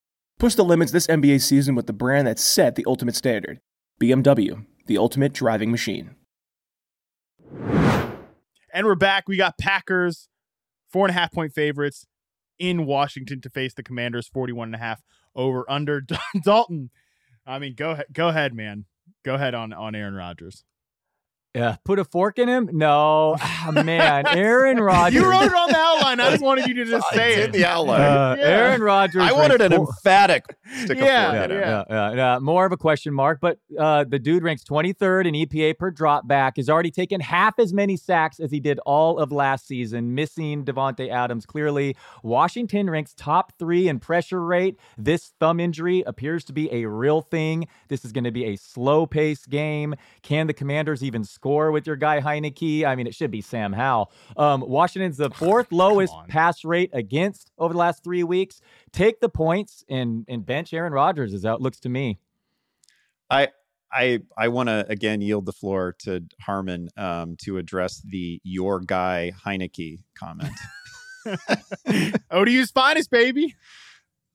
S10: Push the limits this NBA season with the brand that set the ultimate standard BMW, the ultimate driving machine.
S2: And we're back. We got Packers, four and a half point favorites in Washington to face the Commanders, 41 and a half over under. Dalton, I mean, go go ahead, man. Go ahead on, on Aaron Rodgers.
S9: Yeah, put a fork in him? No, oh, man, Aaron Rodgers.
S2: you wrote it on the outline. I just wanted you to just say it.
S8: In the outline.
S9: Uh, yeah. Aaron Rodgers.
S8: I wanted an four. emphatic stick
S2: yeah,
S8: yeah,
S9: yeah, yeah, yeah, More of a question mark, but uh, the dude ranks 23rd in EPA per drop back. Has already taken half as many sacks as he did all of last season, missing Davante Adams. Clearly, Washington ranks top three in pressure rate. This thumb injury appears to be a real thing. This is going to be a slow pace game. Can the Commanders even? score with your guy Heinicke. I mean, it should be Sam Howell. Um, Washington's the fourth lowest pass rate against over the last three weeks. Take the points and and bench Aaron Rodgers, as that looks to me.
S8: I I I want to again yield the floor to Harmon um, to address the your guy Heinicke comment.
S2: ODU's finest, baby.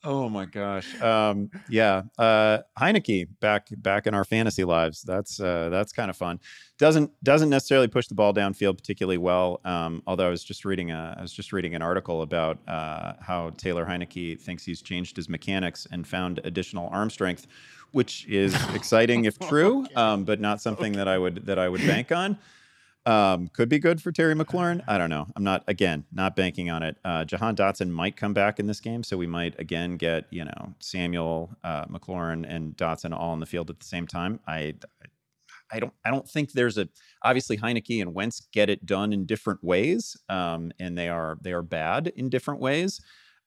S8: Oh my gosh. Um, yeah. Uh, Heinicke back back in our fantasy lives. That's uh, that's kind of fun. Doesn't doesn't necessarily push the ball downfield particularly well. Um, although I was just reading a I was just reading an article about uh, how Taylor Heinicke thinks he's changed his mechanics and found additional arm strength, which is exciting if true, um, but not something okay. that I would that I would bank on. Um, could be good for Terry McLaurin. I don't know. I'm not again not banking on it. Uh, Jahan Dotson might come back in this game, so we might again get you know Samuel, uh, McLaurin, and Dotson all in the field at the same time. I, I don't. I don't think there's a. Obviously, Heinicke and Wentz get it done in different ways, um, and they are they are bad in different ways.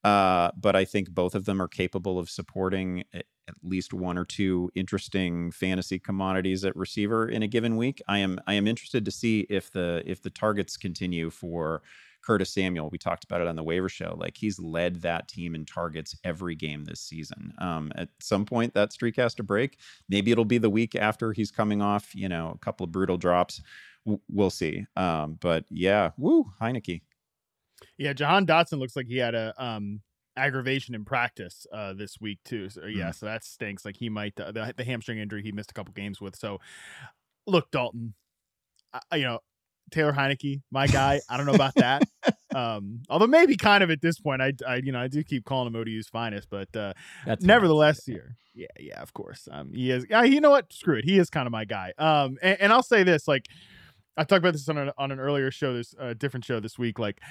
S8: Uh, but I think both of them are capable of supporting at least one or two interesting fantasy commodities at receiver in a given week. I am I am interested to see if the if the targets continue for Curtis Samuel. We talked about it on the waiver show. Like he's led that team in targets every game this season. Um, at some point, that streak has to break. Maybe it'll be the week after he's coming off, you know, a couple of brutal drops. W- we'll see. Um, but yeah, woo, Heinicke.
S2: Yeah, Jahan Dotson looks like he had a um aggravation in practice uh, this week too. So yeah, mm. so that stinks. Like he might uh, the, the hamstring injury he missed a couple games with. So look, Dalton, I, you know Taylor Heinicke, my guy. I don't know about that. um, although maybe kind of at this point, I, I you know I do keep calling him ODU's finest, but uh, That's nevertheless, here, yeah, yeah, of course, um, he is. Yeah, you know what? Screw it, he is kind of my guy. Um, and, and I'll say this, like. I talked about this on, a, on an earlier show, this uh, different show this week. Like,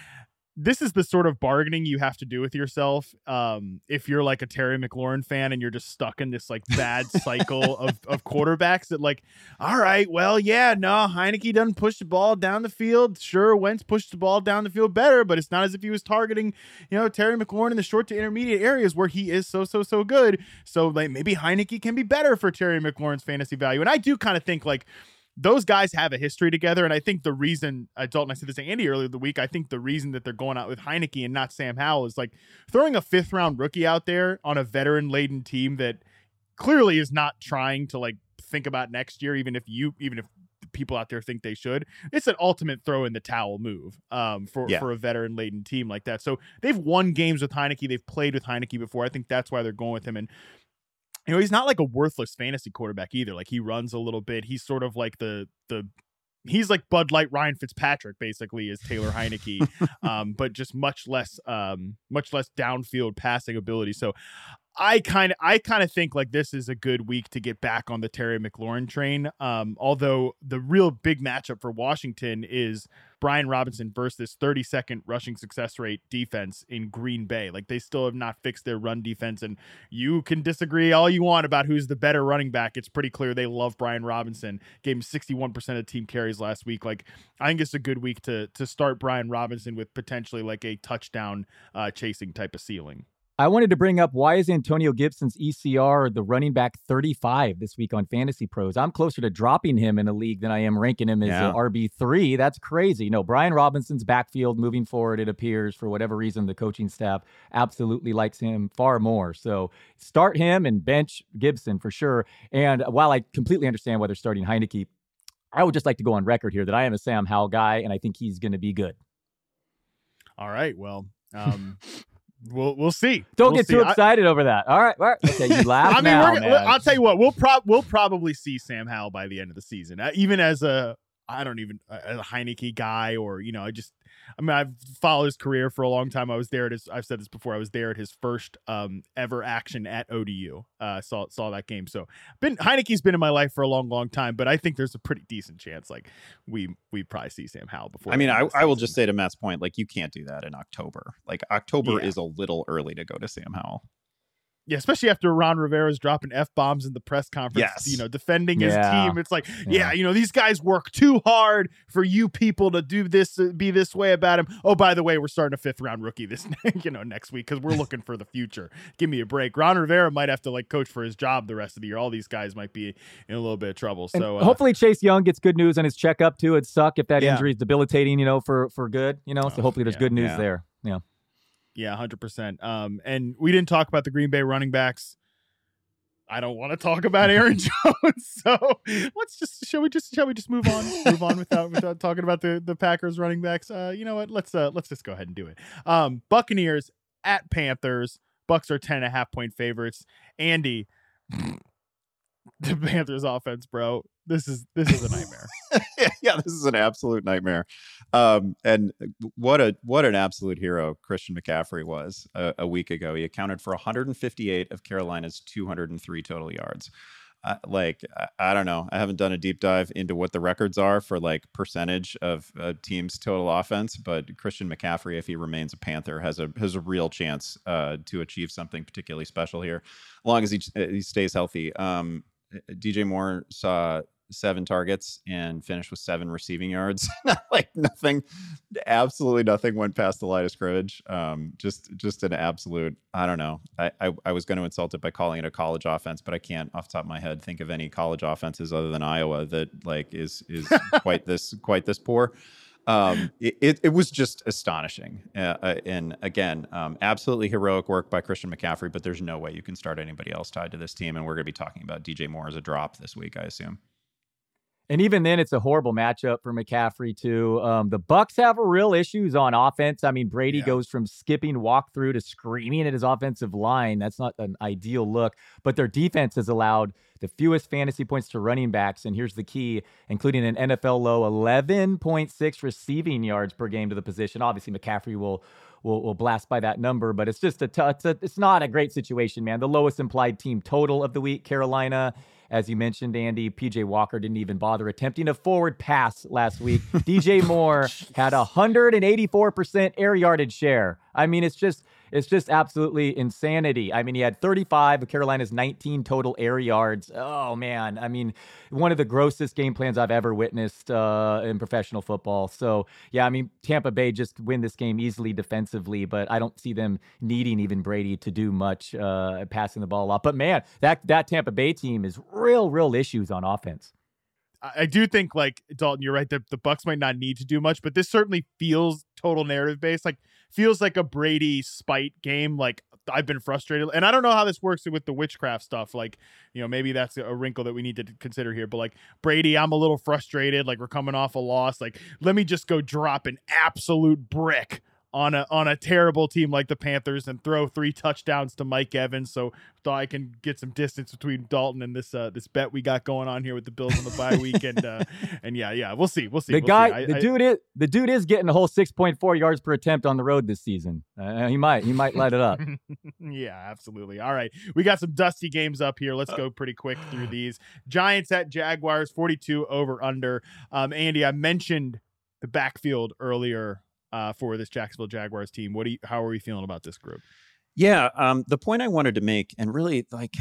S2: this is the sort of bargaining you have to do with yourself um, if you're like a Terry McLaurin fan and you're just stuck in this like bad cycle of, of quarterbacks that like, all right, well, yeah, no, Heinicke doesn't push the ball down the field. Sure, Wentz pushed the ball down the field better, but it's not as if he was targeting, you know, Terry McLaurin in the short to intermediate areas where he is so, so, so good. So like maybe Heinicke can be better for Terry McLaurin's fantasy value. And I do kind of think like, those guys have a history together. And I think the reason, I told, and I said this to Andy earlier the week, I think the reason that they're going out with Heinicke and not Sam Howell is like throwing a fifth round rookie out there on a veteran laden team that clearly is not trying to like think about next year, even if you, even if people out there think they should. It's an ultimate throw in the towel move um, for yeah. for a veteran laden team like that. So they've won games with Heinicke. They've played with Heinicke before. I think that's why they're going with him. And you know, he's not like a worthless fantasy quarterback either. Like he runs a little bit. He's sort of like the the he's like Bud Light Ryan Fitzpatrick basically is Taylor Heinicke, um, but just much less um, much less downfield passing ability. So I kind of I kind of think like this is a good week to get back on the Terry McLaurin train. Um, although the real big matchup for Washington is Brian Robinson versus this 32nd rushing success rate defense in Green Bay. Like they still have not fixed their run defense, and you can disagree all you want about who's the better running back. It's pretty clear they love Brian Robinson. Gave him 61% of team carries last week. Like I think it's a good week to to start Brian Robinson with potentially like a touchdown uh, chasing type of ceiling.
S9: I wanted to bring up why is Antonio Gibson's ECR the running back 35 this week on Fantasy Pros? I'm closer to dropping him in a league than I am ranking him as yeah. RB3. That's crazy. No, Brian Robinson's backfield moving forward, it appears, for whatever reason, the coaching staff absolutely likes him far more. So start him and bench Gibson for sure. And while I completely understand why they're starting Heinicke, I would just like to go on record here that I am a Sam Howell guy, and I think he's going to be good.
S2: All right. Well, um, We'll we'll see.
S9: Don't
S2: we'll
S9: get see. too excited I, over that. All right, all right. Okay, you laugh. I mean,
S2: now,
S9: I'll
S2: tell you what. We'll prob we'll probably see Sam Howell by the end of the season, uh, even as a I don't even a Heinicke guy, or you know, I just I mean, I've followed his career for a long time. I was there at his. I've said this before. I was there at his first um, ever action at ODU. Uh, saw saw that game. So, been Heinicke's been in my life for a long, long time. But I think there's a pretty decent chance, like we we probably see Sam Howell before.
S8: I mean, I, I will just say to Matt's point, like you can't do that in October. Like October yeah. is a little early to go to Sam Howell.
S2: Yeah, especially after Ron Rivera's dropping f bombs in the press conference. Yes. you know, defending his team. It's like, yeah. yeah. you know, these guys work too hard for you people to do this, uh, be this way about him. Oh, by the way, we're starting a fifth round rookie this, you know, next week because we're looking for the future. Give me a break. Ron Rivera might have to like coach for his job the rest of the year. All these guys might be in a little bit of trouble. So
S9: uh, hopefully Chase Young gets good news on his checkup too. It'd suck if that yeah. injury is debilitating, you know, for for good. You know, so oh, hopefully there's yeah, good news there. Yeah.
S2: Yeah, hundred percent. Um, and we didn't talk about the Green Bay running backs. I don't want to talk about Aaron Jones. So let's just shall we just shall we just move on move on without without talking about the the Packers running backs. Uh, you know what? Let's uh let's just go ahead and do it. Um, Buccaneers at Panthers. Bucs are ten and a half point favorites. Andy, the Panthers offense, bro. This is this is a nightmare.
S8: yeah, this is an absolute nightmare. Um, and what a what an absolute hero Christian McCaffrey was a, a week ago. He accounted for 158 of Carolina's 203 total yards. uh, like I, don't know. I haven't done a deep dive into what the records are for like percentage of a team's total offense, but Christian McCaffrey, if he remains a Panther, has a has a real chance uh, to achieve something particularly special here, as long as he he stays healthy. Um, DJ Moore saw seven targets and finished with seven receiving yards. like nothing, absolutely nothing went past the line of scrimmage. Um, just just an absolute. I don't know. I, I, I was going to insult it by calling it a college offense, but I can't off the top of my head think of any college offenses other than Iowa that like is is quite this quite this poor. Um, it, it, was just astonishing. Uh, uh, and again, um, absolutely heroic work by Christian McCaffrey, but there's no way you can start anybody else tied to this team. And we're going to be talking about DJ Moore as a drop this week, I assume.
S9: And even then, it's a horrible matchup for McCaffrey too. Um, the Bucs have real issues on offense. I mean, Brady yeah. goes from skipping walkthrough to screaming at his offensive line. That's not an ideal look. But their defense has allowed the fewest fantasy points to running backs, and here's the key, including an NFL low 11.6 receiving yards per game to the position. Obviously, McCaffrey will will, will blast by that number, but it's just a, t- it's, a it's not a great situation, man. The lowest implied team total of the week, Carolina as you mentioned, Andy, PJ Walker didn't even bother attempting a forward pass last week. DJ Moore had a 184% air yardage share. I mean, it's just it's just absolutely insanity. I mean, he had 35 of Carolina's 19 total air yards. Oh man, I mean, one of the grossest game plans I've ever witnessed uh, in professional football. So yeah, I mean, Tampa Bay just win this game easily defensively, but I don't see them needing even Brady to do much uh, passing the ball lot. But man, that that Tampa Bay team is real, real issues on offense.
S2: I do think like Dalton, you're right. The, the Bucs might not need to do much, but this certainly feels total narrative based. Like feels like a Brady spite game. Like I've been frustrated, and I don't know how this works with the witchcraft stuff. Like you know, maybe that's a wrinkle that we need to consider here. But like Brady, I'm a little frustrated. Like we're coming off a loss. Like let me just go drop an absolute brick on a on a terrible team like the Panthers and throw three touchdowns to Mike Evans. So thought I can get some distance between Dalton and this uh, this bet we got going on here with the Bills on the bye week. And uh, and yeah, yeah, we'll see, we'll see.
S9: The
S2: we'll
S9: guy,
S2: see. I,
S9: the
S2: I,
S9: dude is the dude is getting a whole six point four yards per attempt on the road this season. Uh, he might he might light it up.
S2: yeah, absolutely. All right, we got some dusty games up here. Let's go pretty quick through these. Giants at Jaguars, forty two over under. Um, Andy, I mentioned the backfield earlier uh, for this Jacksonville Jaguars team. What do you, how are we feeling about this group?
S8: Yeah, um, the point I wanted to make, and really like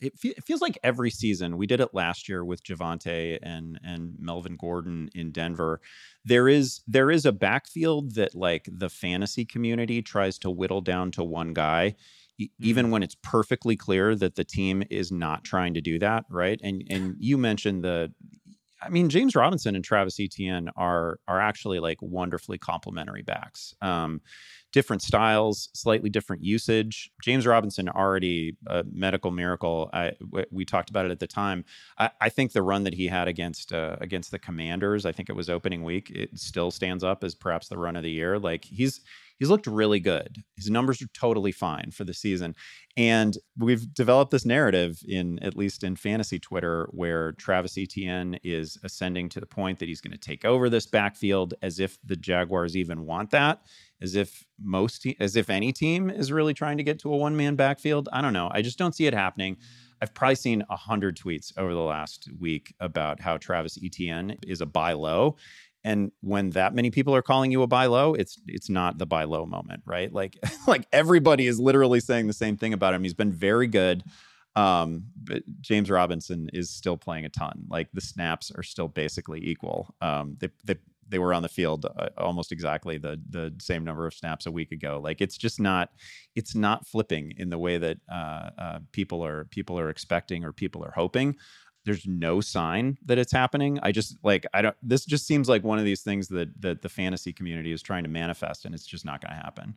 S8: it, fe- it, feels like every season we did it last year with Javonte and and Melvin Gordon in Denver. There is there is a backfield that like the fantasy community tries to whittle down to one guy. Even mm-hmm. when it's perfectly clear that the team is not trying to do that, right? And and you mentioned the I mean, James Robinson and Travis Etienne are are actually like wonderfully complementary backs. Um, different styles, slightly different usage. James Robinson already a medical miracle. I, we talked about it at the time. I, I think the run that he had against uh, against the Commanders, I think it was opening week, it still stands up as perhaps the run of the year. Like he's he's looked really good. His numbers are totally fine for the season. And we've developed this narrative in at least in fantasy Twitter where Travis Etienne is ascending to the point that he's going to take over this backfield as if the Jaguars even want that, as if most te- as if any team is really trying to get to a one-man backfield. I don't know. I just don't see it happening. I've probably seen a hundred tweets over the last week about how Travis Etienne is a buy low. And when that many people are calling you a buy low, it's it's not the buy low moment, right? Like like everybody is literally saying the same thing about him. He's been very good. Um, but James Robinson is still playing a ton. Like the snaps are still basically equal. Um, they they they were on the field uh, almost exactly the the same number of snaps a week ago. Like it's just not it's not flipping in the way that uh, uh, people are people are expecting or people are hoping there's no sign that it's happening. I just like I don't this just seems like one of these things that that the fantasy community is trying to manifest and it's just not going to happen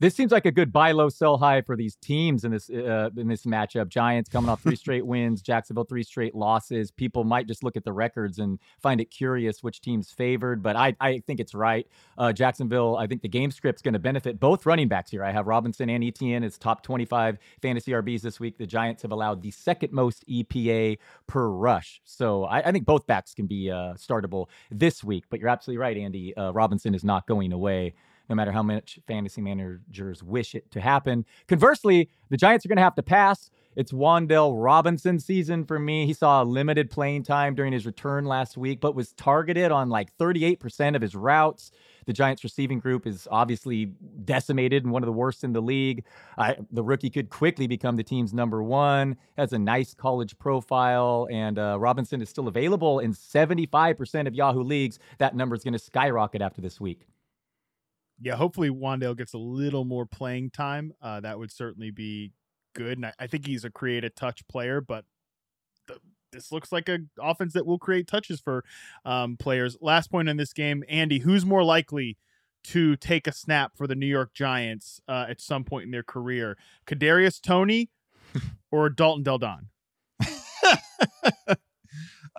S9: this seems like a good buy low, sell high for these teams in this uh, in this matchup. Giants coming off three straight wins, Jacksonville three straight losses. People might just look at the records and find it curious which team's favored, but I I think it's right. Uh, Jacksonville, I think the game script's going to benefit both running backs here. I have Robinson and Etienne as top 25 fantasy RBs this week. The Giants have allowed the second most EPA per rush, so I, I think both backs can be uh, startable this week. But you're absolutely right, Andy. Uh, Robinson is not going away no matter how much fantasy managers wish it to happen. Conversely, the Giants are going to have to pass. It's Wan'Dale Robinson season for me. He saw limited playing time during his return last week, but was targeted on like 38% of his routes. The Giants receiving group is obviously decimated and one of the worst in the league. I, the rookie could quickly become the team's number one, has a nice college profile, and uh, Robinson is still available in 75% of Yahoo leagues. That number is going to skyrocket after this week.
S2: Yeah, hopefully Wan'Dale gets a little more playing time. Uh, that would certainly be good. And I, I think he's a creative touch player, but the, this looks like a offense that will create touches for um, players. Last point in this game, Andy, who's more likely to take a snap for the New York Giants uh, at some point in their career? Kadarius Toney or Dalton Del Don?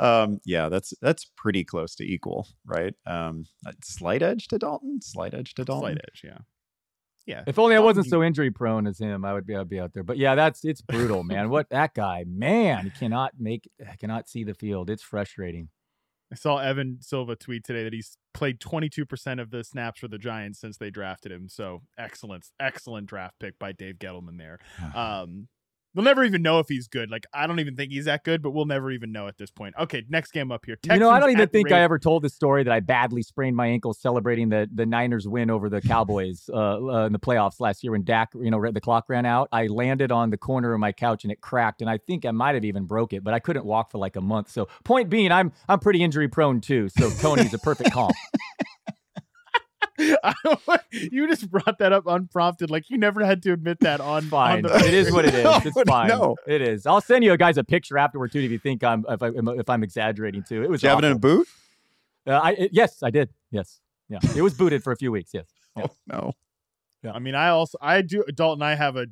S8: um, yeah, that's that's pretty close to equal, right? Um, slight edge to Dalton, slight edge to Dalton,
S2: slight edge, yeah. Yeah.
S9: If only I wasn't so injury prone as him, I would be I'd be out there. But yeah, that's it's brutal, man. what that guy, man, he cannot make cannot see the field. It's frustrating.
S2: I saw Evan Silva tweet today that he's played 22% of the snaps for the Giants since they drafted him. So excellent, excellent draft pick by Dave Gettleman there. Um, We'll never even know if he's good. Like I don't even think he's that good, but we'll never even know at this point. Okay, next game up here.
S9: Texans you know, I don't even think I ever told the story that I badly sprained my ankle celebrating the the Niners win over the Cowboys uh, uh, in the playoffs last year when Dak, you know, the clock ran out. I landed on the corner of my couch and it cracked, and I think I might have even broke it, but I couldn't walk for like a month. So point being, I'm I'm pretty injury prone too. So Toney's a perfect comp.
S2: you just brought that up unprompted. Like you never had to admit that on.
S9: Fine,
S2: on the-
S9: it is what it is. It's fine. No. It is. I'll send you guys a picture afterward too if you think I'm if, I, if I'm exaggerating too. It was.
S8: Did you have it in a boot?
S9: Uh, I it, yes, I did. Yes, yeah, it was booted for a few weeks. Yes.
S8: Yeah. Oh no.
S2: Yeah. I mean, I also I do. Dalton, I have a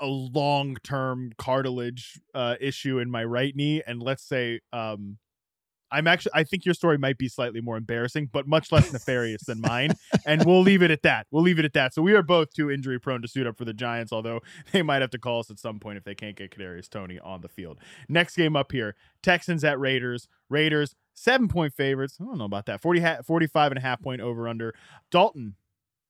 S2: a long term cartilage uh, issue in my right knee, and let's say um I'm actually I think your story might be slightly more embarrassing, but much less nefarious than mine. And we'll leave it at that. We'll leave it at that. So we are both too injury prone to suit up for the Giants, although they might have to call us at some point if they can't get Kadarius Toney on the field. Next game up here, Texans at Raiders. Raiders seven point favorites. I don't know about that. 40 ha- 45 and a half point over under. Dalton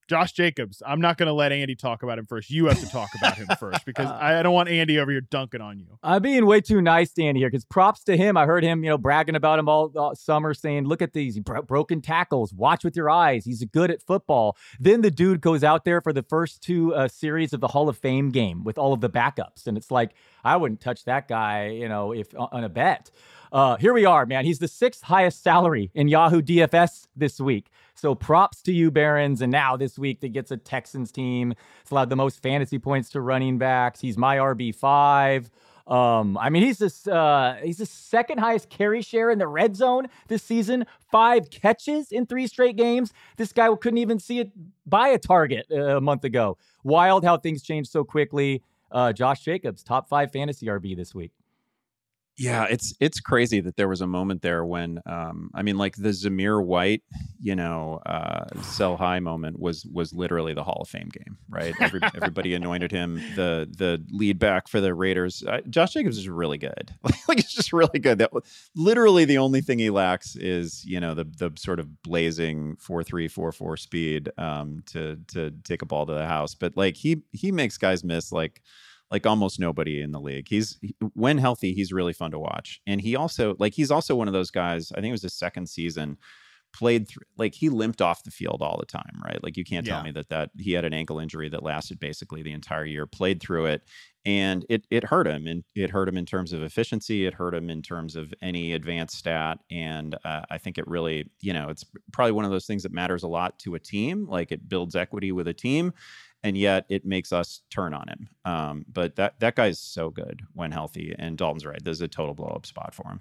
S2: Josh Jacobs. I'm not going to let Andy talk about him first. You have to talk about him first because I don't want Andy over here dunking on you.
S9: I'm being way too nice to Andy here because props to him. I heard him, you know, bragging about him all, all summer, saying, "Look at these bro- broken tackles. Watch with your eyes. He's good at football." Then the dude goes out there for the first two uh, series of the Hall of Fame game with all of the backups, and it's like I wouldn't touch that guy, you know, if on a bet. Uh, here we are, man. He's the sixth highest salary in Yahoo DFS this week. So props to you, Behrens. And now this week that gets a Texans team. It's allowed the most fantasy points to running backs. He's my RB five. Um, I mean, he's this uh, he's the second highest carry share in the red zone this season. Five catches in three straight games. This guy couldn't even see it by a target uh, a month ago. Wild how things change so quickly. Uh, Josh Jacobs, top five fantasy RB this week.
S8: Yeah, it's it's crazy that there was a moment there when um, I mean, like the Zamir White, you know, uh, sell high moment was was literally the Hall of Fame game, right? Every, everybody anointed him the the lead back for the Raiders. Uh, Josh Jacobs is really good, like it's just really good. That literally the only thing he lacks is you know the the sort of blazing four three four four speed um, to to take a ball to the house, but like he he makes guys miss like like almost nobody in the league. He's when healthy, he's really fun to watch. And he also like he's also one of those guys, I think it was his second season played through like he limped off the field all the time right like you can't tell me that that he had an ankle injury that lasted basically the entire year played through it and it it hurt him and it hurt him in terms of efficiency it hurt him in terms of any advanced stat and uh, i think it really you know it's probably one of those things that matters a lot to a team like it builds equity with a team and yet it makes us turn on him. Um, but that that guy's so good when healthy, and Dalton's right. This is a total blow up spot for him.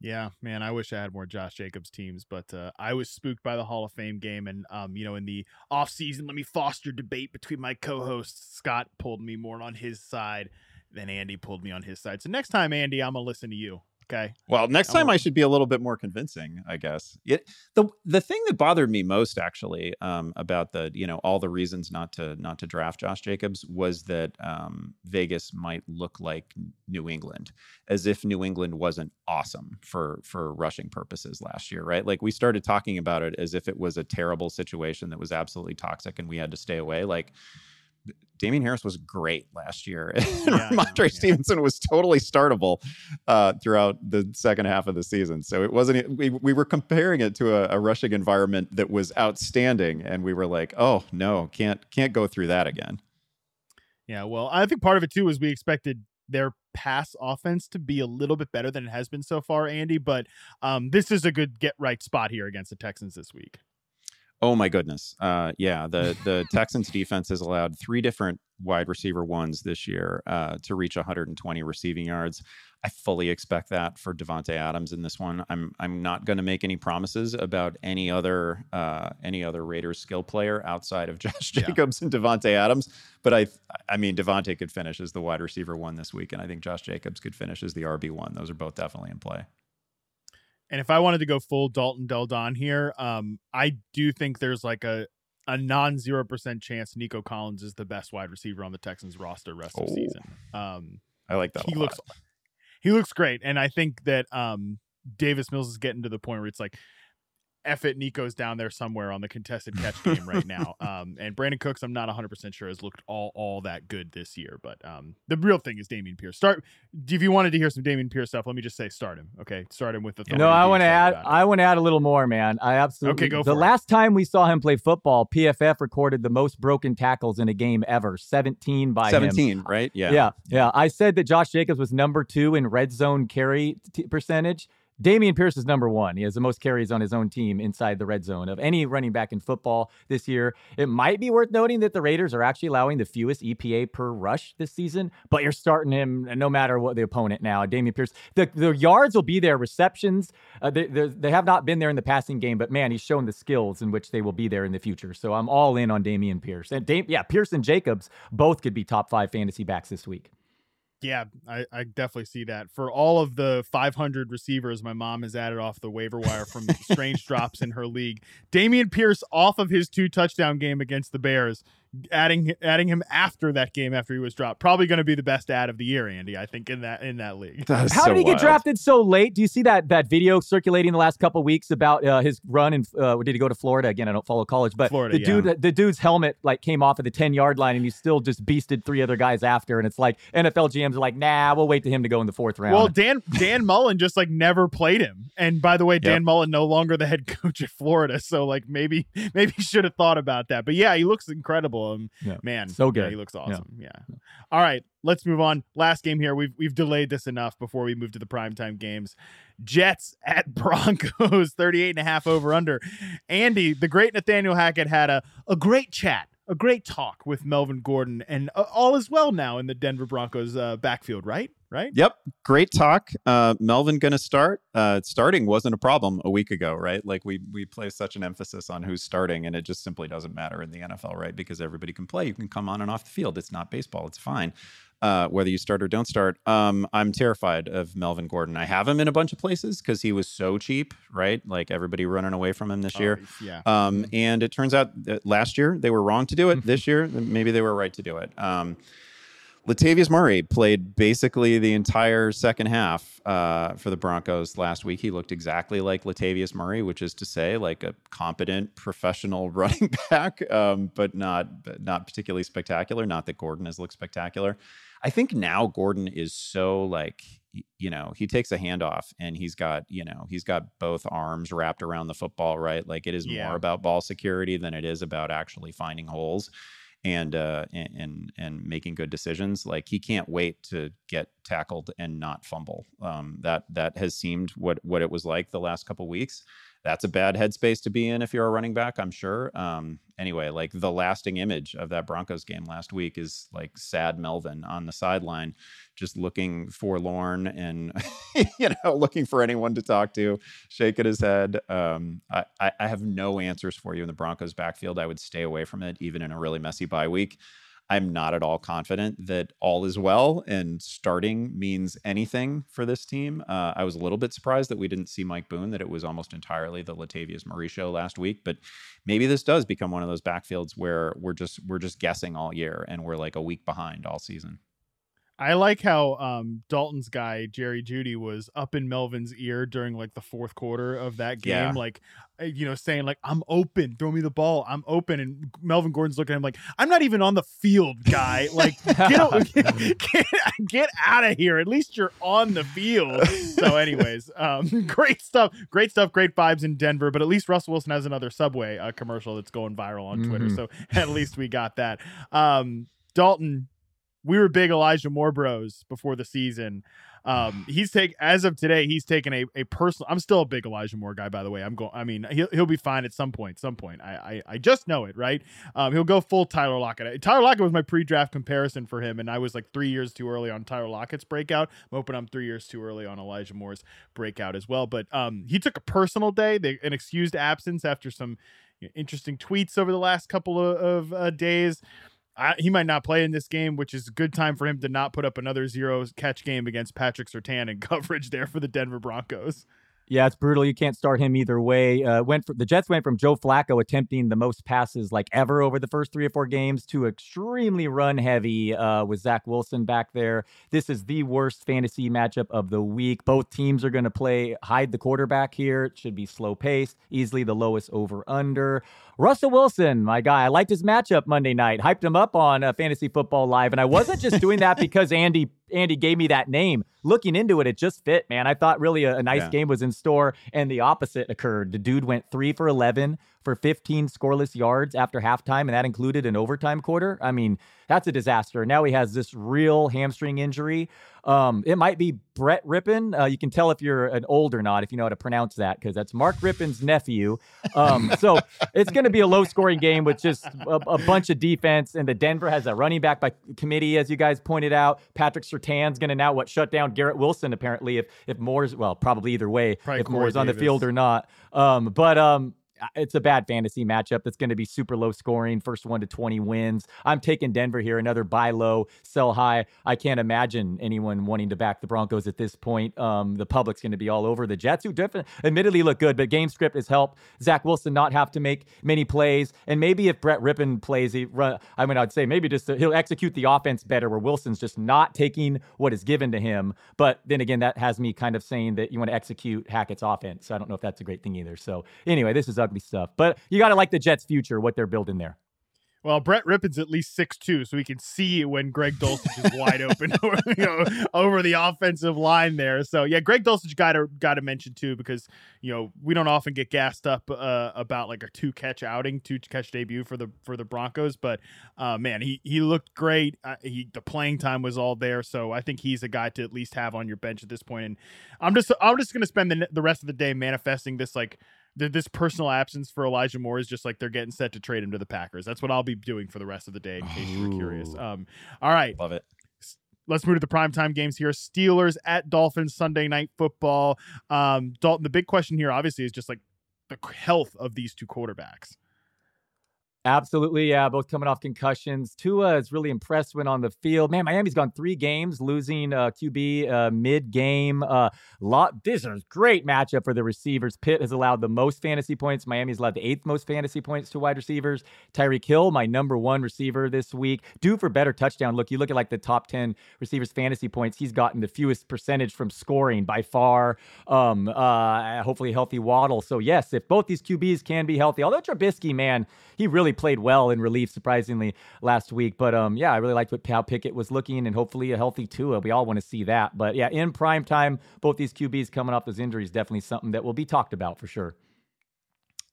S2: Yeah, man, I wish I had more Josh Jacobs teams, but uh, I was spooked by the Hall of Fame game, and um, you know, in the off season, let me foster debate between my co-hosts. Scott pulled me more on his side than Andy pulled me on his side. So next time, Andy, I'm gonna listen to you. Okay.
S8: Well, next time I should be a little bit more convincing, I guess. It, the the thing that bothered me most actually um, about the you know all the reasons not to not to draft Josh Jacobs was that um, Vegas might look like New England, as if New England wasn't awesome for for rushing purposes last year, right? Like we started talking about it as if it was a terrible situation that was absolutely toxic and we had to stay away. Like Damien Harris was great last year. and
S2: Yeah, I
S8: Rhamondre
S2: yeah.
S8: Stevenson was totally startable uh, throughout the second half of the season. So it wasn't, we, we were comparing it to a, a rushing environment that was outstanding. And we were like, oh, no, can't, can't go through that again.
S2: Yeah, well, I think part of it too is we expected their pass offense to be a little bit better than it has been so far, Andy. But um, this is a good get right spot here against the Texans this week.
S8: Oh my goodness. Uh, yeah, the the Texans defense has allowed three different wide receiver ones this year uh, to reach 120 receiving yards. I fully expect that for Davante Adams in this one. I'm I'm not going to make any promises about any other uh, any other Raiders skill player outside of Josh
S2: Yeah.
S8: Jacobs and Davante Adams. But I I mean Davante could finish as the wide receiver one this week, and I think Josh Jacobs could finish as the RB one. Those are both definitely in play.
S2: And if I wanted to go full Dalton Del Don here, um, I do think there's like a a non zero percent chance Nico Collins is the best wide receiver on the Texans roster rest of
S8: Oh.
S2: season. Um,
S8: I like that.
S2: he looks he looks great, and I think that um, Davis Mills is getting to the point where it's like. F it, Nico's down there somewhere on the contested catch game right now. Um, and Brandin Cooks, I'm not 100% sure has looked all all that good this year. But um, the real thing is Dameon Pierce. Start if you wanted to hear some Dameon Pierce stuff, let me just say start him. Okay, start him with the.
S9: No, I want to add. I want to add a little more, man. I absolutely.
S2: Okay, go
S9: The
S2: for it.
S9: last time we saw him play football, PFF recorded the most broken tackles in a game ever, 17 by him.
S8: 17, right? Yeah.
S9: Yeah, yeah. I said that Josh Jacobs was number two in red zone carry t- percentage. Dameon Pierce is number one. He has the most carries on his own team inside the red zone of any running back in football this year. It might be worth noting that the Raiders are actually allowing the fewest EPA per rush this season, but you're starting him no matter what the opponent now. Dameon Pierce, the, the yards will be there, receptions, uh, they, they're- have not been there in the passing game, but man, he's shown the skills in which they will be there in the future. So I'm all in on Dameon Pierce. And Dam- yeah, Pierce and Jacobs both could be top five fantasy backs this week.
S2: Yeah, I, I definitely see that. For all of the 500 receivers my mom has added off the waiver wire from strange drops in her league, Dameon Pierce off of his two touchdown game against the Bears, adding adding him after that game after he was dropped, probably going to be the best ad of the year, Andy. I think in that in that league.
S8: That is
S9: How
S8: so
S9: did he get drafted so late? Do you see that that video circulating the last couple weeks about uh, his run and uh, did he go to Florida again? I don't follow college, but
S2: Florida,
S9: the dude, the dude's helmet like came off at the ten yard line, and he still just beasted three other guys after. And it's like NFL GMs are like, nah, we'll wait to him to go in the fourth round.
S2: Well, Dan Dan Mullen just like never played him, and by the way, Dan
S8: Yep.
S2: Mullen no longer the head coach at Florida, so like maybe maybe he should have thought about that. But yeah, he looks incredible. Um,
S9: Yeah.
S2: man,
S9: So
S2: yeah,
S9: good.
S2: he looks
S9: Yeah.
S2: awesome. Yeah. All right, let's move on. Last game here. We've we've delayed this enough before we move to the primetime games. Jets at Broncos, 38 and a half over under. Andy, the great Nathaniel Hackett had a, a great chat, a great talk with Melvin Gordon, and uh, all is well now in the Denver Broncos uh, backfield, right? Right?
S8: Yep, great talk. Uh, Melvin gonna start. Uh, starting wasn't a problem a week ago, right? Like we we place such an emphasis on who's starting, and it just simply doesn't matter in the NFL, right? Because everybody can play. You can come on and off the field. It's not baseball. It's fine. Uh, whether you start or don't start. Um, I'm terrified of Melvin Gordon. I have him in a bunch of places because he was so cheap, right? Like everybody running away from him this year.
S2: Oh, yeah.
S8: Um, and it turns out that last year they were wrong to do it. this year, maybe they were right to do it. Um, Latavius Murray played basically the entire second half uh, for the Broncos last week. He looked exactly like Latavius Murray, which is to say, like a competent professional running back, um, but not not particularly spectacular. Not that Gordon has looked spectacular. I think now Gordon is so like you know he takes a handoff and he's got you know he's got both arms wrapped around the football, right? Like it is
S2: Yeah.
S8: more about ball security than it is about actually finding holes and uh and, and making good decisions like he can't wait to get tackled and not fumble. Um that that has seemed what what it was like the last couple weeks that's a bad headspace to be in if you're a running back i'm sure um anyway like the lasting image of that broncos game last week is like sad melvin on the sideline just looking forlorn and you know looking for anyone to talk to shaking his head um I, I i have no answers for you in the broncos backfield. I would stay away from it even in a really messy bye week I'm not at all confident that all is well and starting means anything for this team. Uh, I was a little bit surprised that we didn't see Mike Boone, that it was almost entirely the Latavius Murray show last week. But maybe this does become one of those backfields where we're just we're just guessing all year and we're like a week behind all season.
S2: I like how um, Dalton's guy Jerry Jeudy was up in Melvin's ear during like the fourth quarter of that game,
S8: Yeah.
S2: like uh, you know, saying like "I'm open, throw me the ball, I'm open," and Melvin Gordon's looking at him like, "I'm not even on the field, guy. Like, get o- get, get out of here. At least you're on the field." So, anyways, um, great stuff, great stuff, great vibes in Denver. But at least Russell Wilson has another Subway uh, commercial that's going viral on Twitter,
S9: Mhm.
S2: so at least we got that. Um, Dalton, we were big Elijah Moore bros before the season. Um, he's take as of today, he's taken a, a personal. I'm still a big Elijah Moore guy, by the way. I'm going. I mean, he'll he'll be fine at some point. Some point, I I, I just know it, right? Um, he'll go full Tyler Lockett. Tyler Lockett was my pre-draft comparison for him, and I was like three years too early on Tyler Lockett's breakout. I'm hoping I'm three years too early on Elijah Moore's breakout as well. But um, he took a personal day, they, an excused absence after some you know, interesting tweets over the last couple of, of uh, days. I, he might not play in this game, which is a good time for him to not put up another zero catch game against Patrick Surtain in coverage there for the Denver Broncos.
S9: Yeah, it's brutal. You can't start him either way. Uh, went the Jets went from Joe Flacco attempting the most passes like ever over the first three or four games to extremely run heavy uh, with Zach Wilson back there. This is the worst fantasy matchup of the week. Both teams are going to play hide the quarterback here. It should be slow paced, easily the lowest over under. Russell Wilson, my guy, I liked his matchup Monday night. Hyped him up on uh, Fantasy Football Live, and I wasn't just doing that because Andy Andy gave me that name. Looking into it, it just fit, man. I thought really a, a nice
S8: Yeah.
S9: game was in store, and the opposite occurred. The dude went three for 11 for 15 scoreless yards after halftime, and that included an overtime quarter. I mean, that's a disaster. Now he has this real hamstring injury. Um, it might be Brett Rypien. Uh, you can tell if you're an old or not if you know how to pronounce that because that's Mark Rypien's nephew. Um, so it's going to be a low scoring game with just a, a bunch of defense. And the Denver has a running back by committee, as you guys pointed out. Patrick Surtain's going to now what shut down Garrett Wilson apparently if if Moore's well probably either way
S2: Probably
S9: if
S2: Corey
S9: Moore's on the field or not. Um, but um, it's a bad fantasy matchup that's going to be super low scoring. First one to 20 wins. I'm taking Denver here. Another buy low, sell high. I can't imagine anyone wanting to back the Broncos at this point. Um, the public's going to be all over the Jets, who definitely, admittedly look good, but game script has helped Zach Wilson not have to make many plays. And maybe if Brett Rypien plays, he run, I mean, I'd say maybe just he'll execute the offense better where Wilson's just not taking what is given to him. But then again, that has me kind of saying that you want to execute Hackett's offense. So I don't know if that's a great thing either. So anyway, this is ugly stuff. But you got to like the Jets' future, what they're building there.
S2: Well, Brett Rypien's at least six two, so we can see when Greg Dulcich is wide open you know, over the offensive line there. So yeah, Greg Dulcich got to got to mention too because you know we don't often get gassed up uh, about like a two catch outing, two catch debut for the for the Broncos, but uh, man, he he looked great. Uh, he the playing time was all there, so I think he's a guy to at least have on your bench at this point. And I'm just I'm just gonna spend the the rest of the day manifesting this like this personal absence for Elijah Moore is just like they're getting set to trade him to the Packers. That's what I'll be doing for the rest of the day, in case you were curious. Um, all right,
S8: Love it.
S2: let's move to the primetime games here. Steelers at Dolphins Sunday night football. Um, Dalton, the big question here obviously is just like the health of these two quarterbacks.
S9: Absolutely, yeah. Both coming off concussions. Tua is really impressed when on the field. Man, Miami's gone three games, losing uh, QB uh, mid-game. Uh, lot. This is a great matchup for the receivers. Pitt has allowed the most fantasy points. Miami's allowed the eighth most fantasy points to wide receivers. Tyreek Hill, my number one receiver this week, due for better touchdown. Look, you look at like the top ten receivers fantasy points. He's gotten the fewest percentage from scoring by far. Um, uh, hopefully healthy Waddle. So yes, if both these QBs can be healthy, although Trubisky, man, he really played well in relief, surprisingly, last week. But um, yeah, I really liked what how Pickett was looking, and hopefully a healthy Tua. We all want to see that. But yeah, in prime time, both these QBs coming off those injuries, definitely something that will be talked about for sure.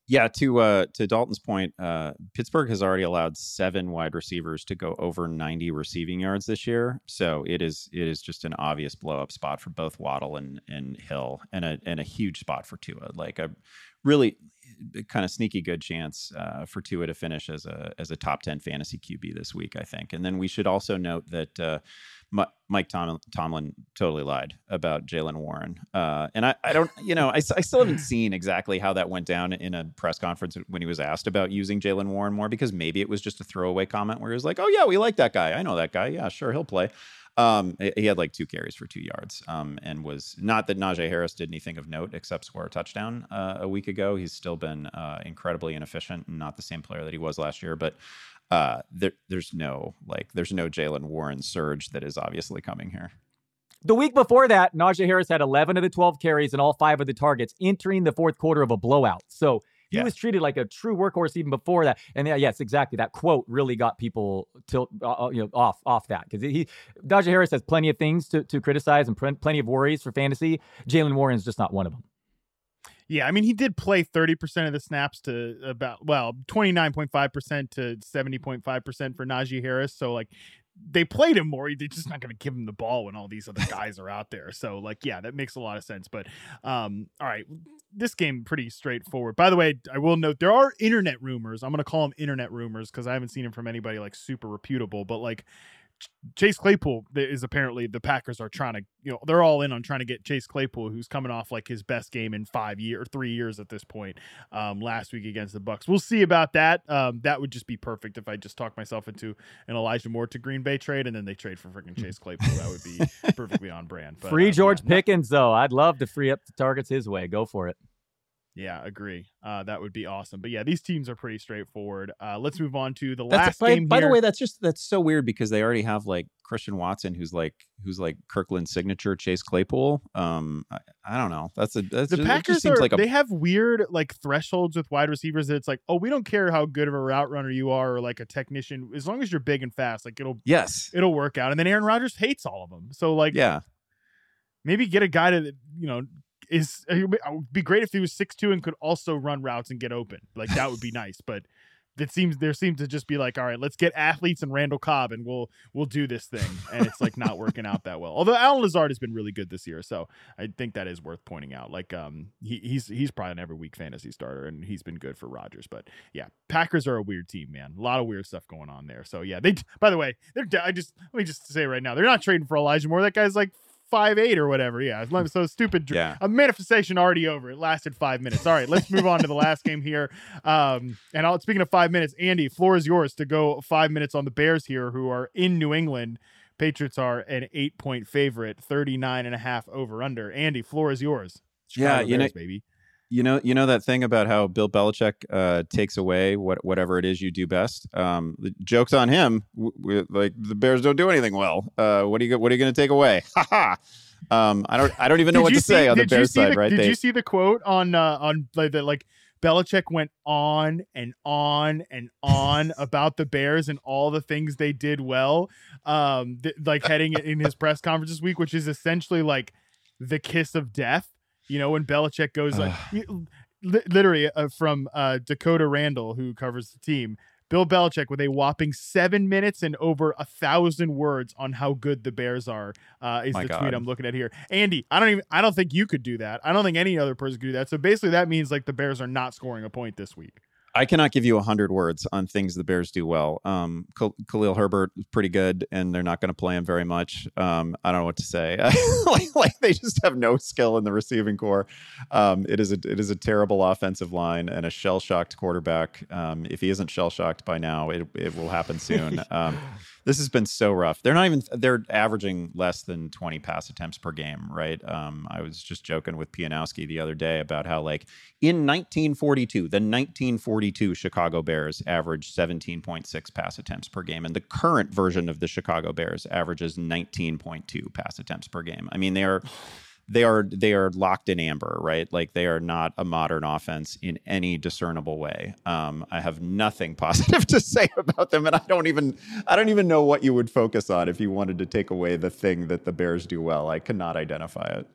S8: Yeah, to uh, to Dalton's point, uh, Pittsburgh has already allowed seven wide receivers to go over 90 receiving yards this year. So it is it is just an obvious blow up spot for both Waddle and and Hill, and a and a huge spot for Tua. Like a really kind of sneaky good chance uh, for Tua to finish as a as a top 10 fantasy QB this week, I think. And then we should also note that uh, Mi- Mike Tom- Tomlin totally lied about Jaylen Warren. Uh, and I, I don't, you know, I still haven't seen exactly how that went down in a press conference when he was asked about using Jaylen Warren more, because maybe it was just a throwaway comment where he was like, oh, yeah, we like that guy. I know that guy. Yeah, sure, he'll play. Um, he had like two carries for two yards, um, and was not that Najee Harris did anything of note except score a touchdown uh, a week ago. He's still been uh, incredibly inefficient and not the same player that he was last year. But uh, there, there's no like, there's no Jaylen Warren surge that is obviously coming here.
S9: The week before that, Najee Harris had 11 of the 12 carries and all five of the targets entering the fourth quarter of a blowout. So he yeah. was treated like a true workhorse even before that. And yeah, yes, exactly. That quote really got people tilt, uh, uh you know, off off that because he Najee Harris has plenty of things to to criticize and plenty of worries for fantasy. Jaylen Warren's just not one of them.
S2: Yeah, I mean, he did play 30% of the snaps to about, well, 29.5% to 70.5% for Najee Harris. So, like, they played him more. They're just not going to give him the ball when all these other guys are out there. So, like, yeah, that makes a lot of sense. But, um, all right, this game pretty straightforward. By the way, I will note there are internet rumors. I'm going to call them internet rumors because I haven't seen them from anybody like super reputable. But like, Chase Claypool is apparently the Packers are trying to, you know, they're all in on trying to get Chase Claypool, who's coming off like his best game in five year or three years at this point. Um, last week against the Bucs, we'll see about that. Um, that would just be perfect if I just talk myself into an Elijah Moore to Green Bay trade, and then they trade for freaking Chase Claypool. That would be perfectly on brand.
S9: But, free uh, George yeah, Pickens though. I'd love to free up the targets his way. Go for it.
S2: Yeah, agree. Uh, that would be awesome. But yeah, these teams are pretty straightforward. Uh, let's move on to the that's, last
S8: by,
S2: game.
S8: By
S2: here.
S8: the way, that's just that's so weird because they already have like Christian Watson, who's like who's like Kirkland's signature Chase Claypool. Um, I, I don't know. That's a that's
S2: the
S8: just,
S2: Packers
S8: are,
S2: like
S8: a...
S2: they have weird like thresholds with wide receivers. That it's like, oh, we don't care how good of a route runner you are or like a technician, as long as you're big and fast, like it'll
S8: yes,
S2: it'll work out. And then Aaron Rodgers hates all of them. So like,
S8: yeah,
S2: maybe get a guy to you know is it would be great if he was six two and could also run routes and get open. Like that would be nice, but it seems there seems to just be like, all right, let's get athletes and Randall Cobb and we'll we'll do this thing. And it's like not working out that well. Although Allen Lazard has been really good this year, so I think that is worth pointing out. Like um he, he's he's probably an every week fantasy starter and he's been good for Rodgers. But yeah, Packers are a weird team, man. A lot of weird stuff going on there. So yeah, they by the way, they're I just let me just say right now, they're not trading for Elijah Moore. That guy's like five eight or whatever. Yeah, so stupid.
S8: Yeah.
S2: A manifestation already over. It lasted five minutes. All right, let's move on to the last game here. Um, and I'll, speaking of five minutes, Andy, floor is yours to go five minutes on the Bears here, who are in New England. Patriots are an eight point favorite, 39 and a half over under. Andy, floor is yours.
S8: Chicago yeah, you Bears, know, baby. You know, you know that thing about how Bill Belichick uh, takes away what whatever it is you do best. Um, the joke's on him. We, like the Bears don't do anything well. Uh, what are you What are you going to take away? Ha ha. Um, I don't. I don't even know what to see, say on the Bears side.
S2: The,
S8: right?
S2: Did
S8: they,
S2: you see the quote on uh, on like like Belichick went on and on and on about the Bears and all the things they did well, um, th- like heading in his press conference this week, which is essentially like the kiss of death. You know, when Belichick goes like, literally uh, from uh, Dakota Randall, who covers the team, Bill Belichick with a whopping seven minutes and over a thousand words on how good the Bears are. Uh, is My the God. tweet I'm looking at here. Andy, I don't even, I don't think you could do that. I don't think any other person could do that. So basically, that means like the Bears are not scoring a point this week.
S8: I cannot give you a hundred words on things the Bears do well. Um, Khalil Herbert is pretty good, and they're not going to play him very much. Um, I don't know what to say. like, like, they just have no skill in the receiving core. Um, it is a it is a terrible offensive line and a shell shocked quarterback. Um, if he isn't shell shocked by now, it it will happen soon. Um, this has been so rough. They're not even they're averaging less than 20 pass attempts per game, right? Um, I was just joking with Pianowski the other day about how like in 1942, the 1942 Chicago Bears averaged 17.6 pass attempts per game, and the current version of the Chicago Bears averages 19.2 pass attempts per game. I mean, they are they are they are locked in amber, right? Like they are not a modern offense in any discernible way. Um, I have nothing positive to say about them, and I don't even I don't even know what you would focus on if you wanted to take away the thing that the Bears do well. I cannot identify it.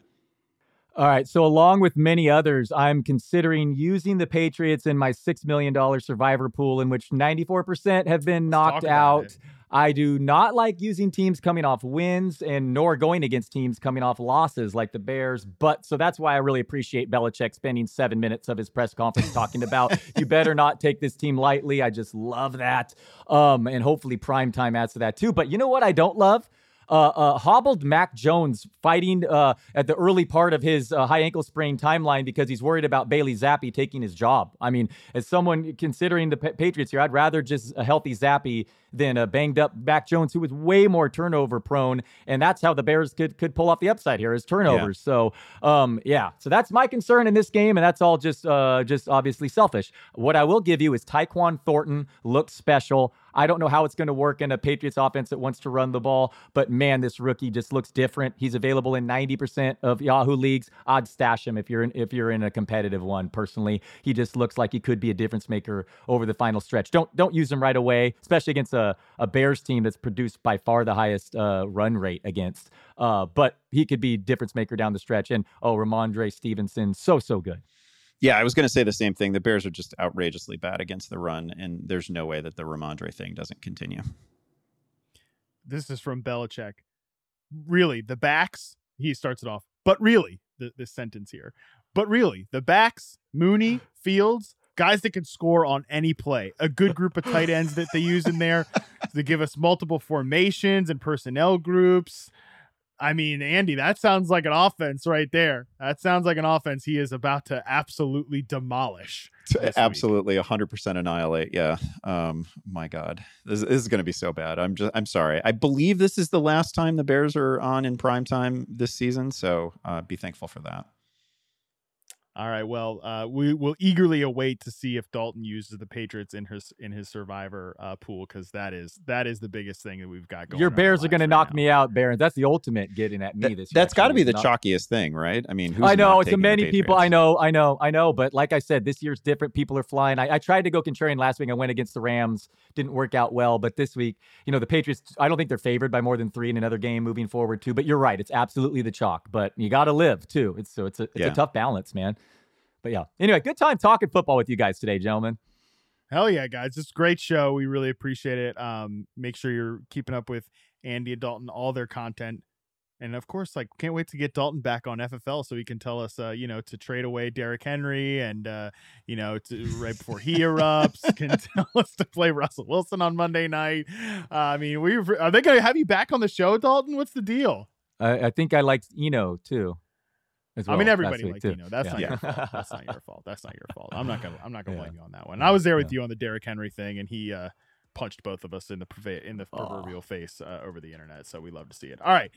S9: All right. So, along with many others, I'm considering using the Patriots in my $6 million survivor pool, in which 94% have been knocked out. It. I do not like using teams coming off wins and nor going against teams coming off losses like the Bears. But so that's why I really appreciate Belichick spending seven minutes of his press conference talking about you better not take this team lightly. I just love that. Um, and hopefully prime time adds to that too. But you know what I don't love? Uh, uh, hobbled Mac Jones fighting uh, at the early part of his uh, high ankle sprain timeline because he's worried about Bailey Zappe taking his job. I mean, as someone considering the Patriots here, I'd rather just a healthy Zappe than a banged up Mac Jones, who was way more turnover prone. And that's how the Bears could could pull off the upside here is turnovers. Yeah. So um, yeah, so that's my concern in this game, and that's all just uh, just obviously selfish. What I will give you is Tyquan Thornton looks special. I don't know how it's going to work in a Patriots offense that wants to run the ball, but man, this rookie just looks different. He's available in 90% of Yahoo leagues. I'd stash him if you're in, if you're in a competitive one. Personally, he just looks like he could be a difference maker over the final stretch. Don't don't use him right away, especially against a, a Bears team that's produced by far the highest uh, run rate against. Uh, but he could be difference maker down the stretch. And oh, Rhamondre Stevenson, so so good.
S8: Yeah, I was going to say the same thing. The Bears are just outrageously bad against the run, and there's no way that the Rhamondre thing doesn't continue.
S2: This is from Belichick. Really, the backs, he starts it off, but really, the, this sentence here, but really, the backs, Mooney, Fields, guys that can score on any play. A good group of tight ends that they use in there to give us multiple formations and personnel groups. I mean, Andy, that sounds like an offense right there. That sounds like an offense he is about to absolutely demolish.
S8: Absolutely, hundred percent annihilate. Yeah. Um. My God, this, this is going to be so bad. I'm just. I'm sorry. I believe this is the last time the Bears are on in prime time this season. So uh, be thankful for that.
S2: All right. Well, uh, we will eagerly await to see if Dalton uses the Patriots in his in his survivor uh, pool because that is that is the biggest thing that we've got going.
S9: Your Bears are going
S2: right
S9: to knock
S2: now.
S9: me out, Baron. That's the ultimate getting at me
S8: That,
S9: this year.
S8: that's got to be the
S9: Not-
S8: chalkiest thing, right? I mean, who's
S9: I know it's many people. I know, I know, I know. But like I said, this year's different. People are flying. I, I tried to go contrarian last week. I went against the Rams. Didn't work out well. But this week, you know, the Patriots. I don't think they're favored by more than three in another game moving forward too. But you're right. It's absolutely the chalk. But you got to live too. It's so it's a it's
S8: Yeah.
S9: a tough balance, man. But yeah. Anyway, good time talking football with you guys today, gentlemen.
S2: Hell yeah, guys! It's a great show. We really appreciate it. Um, make sure you're keeping up with Andy and Dalton, all their content, and of course, like can't wait to get Dalton back on FFL so he can tell us, uh, you know, to trade away Derrick Henry and uh, you know, to right before he erupts, can tell us to play Russell Wilson on Monday night. Uh, I mean, we are they going to have you back on the show, Dalton? What's the deal?
S9: I, I think I liked Eno too. As
S2: I mean, everybody
S9: last week,
S2: liked
S9: too.
S2: you know. That's
S9: Yeah.
S2: not your fault. That's not your fault. That's not your fault. I'm not gonna I'm not gonna
S9: Yeah.
S2: blame you on that one. I was there with
S9: Yeah.
S2: you on the Derrick Henry thing, and he uh, punched both of us in the in the proverbial face uh, over the internet. So we love to see it. All right,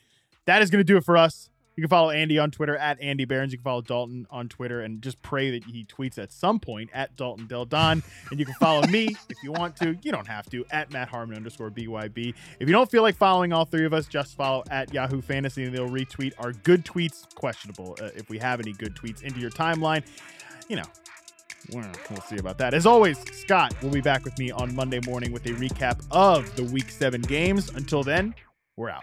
S2: that is gonna do it for us. You can follow Andy on Twitter at Andy Behrens. You can follow Dalton on Twitter and just pray that he tweets at some point at Dalton Del Don. And you can follow me if you want to. You don't have to at Matt Harmon underscore BYB. If you don't feel like following all three of us, just follow at Yahoo Fantasy and they'll retweet our good tweets, questionable uh, if we have any good tweets, into your timeline. You know, we'll we'll see about that. As always, Scott will be back with me on Monday morning with a recap of the week seven games. Until then, we're out.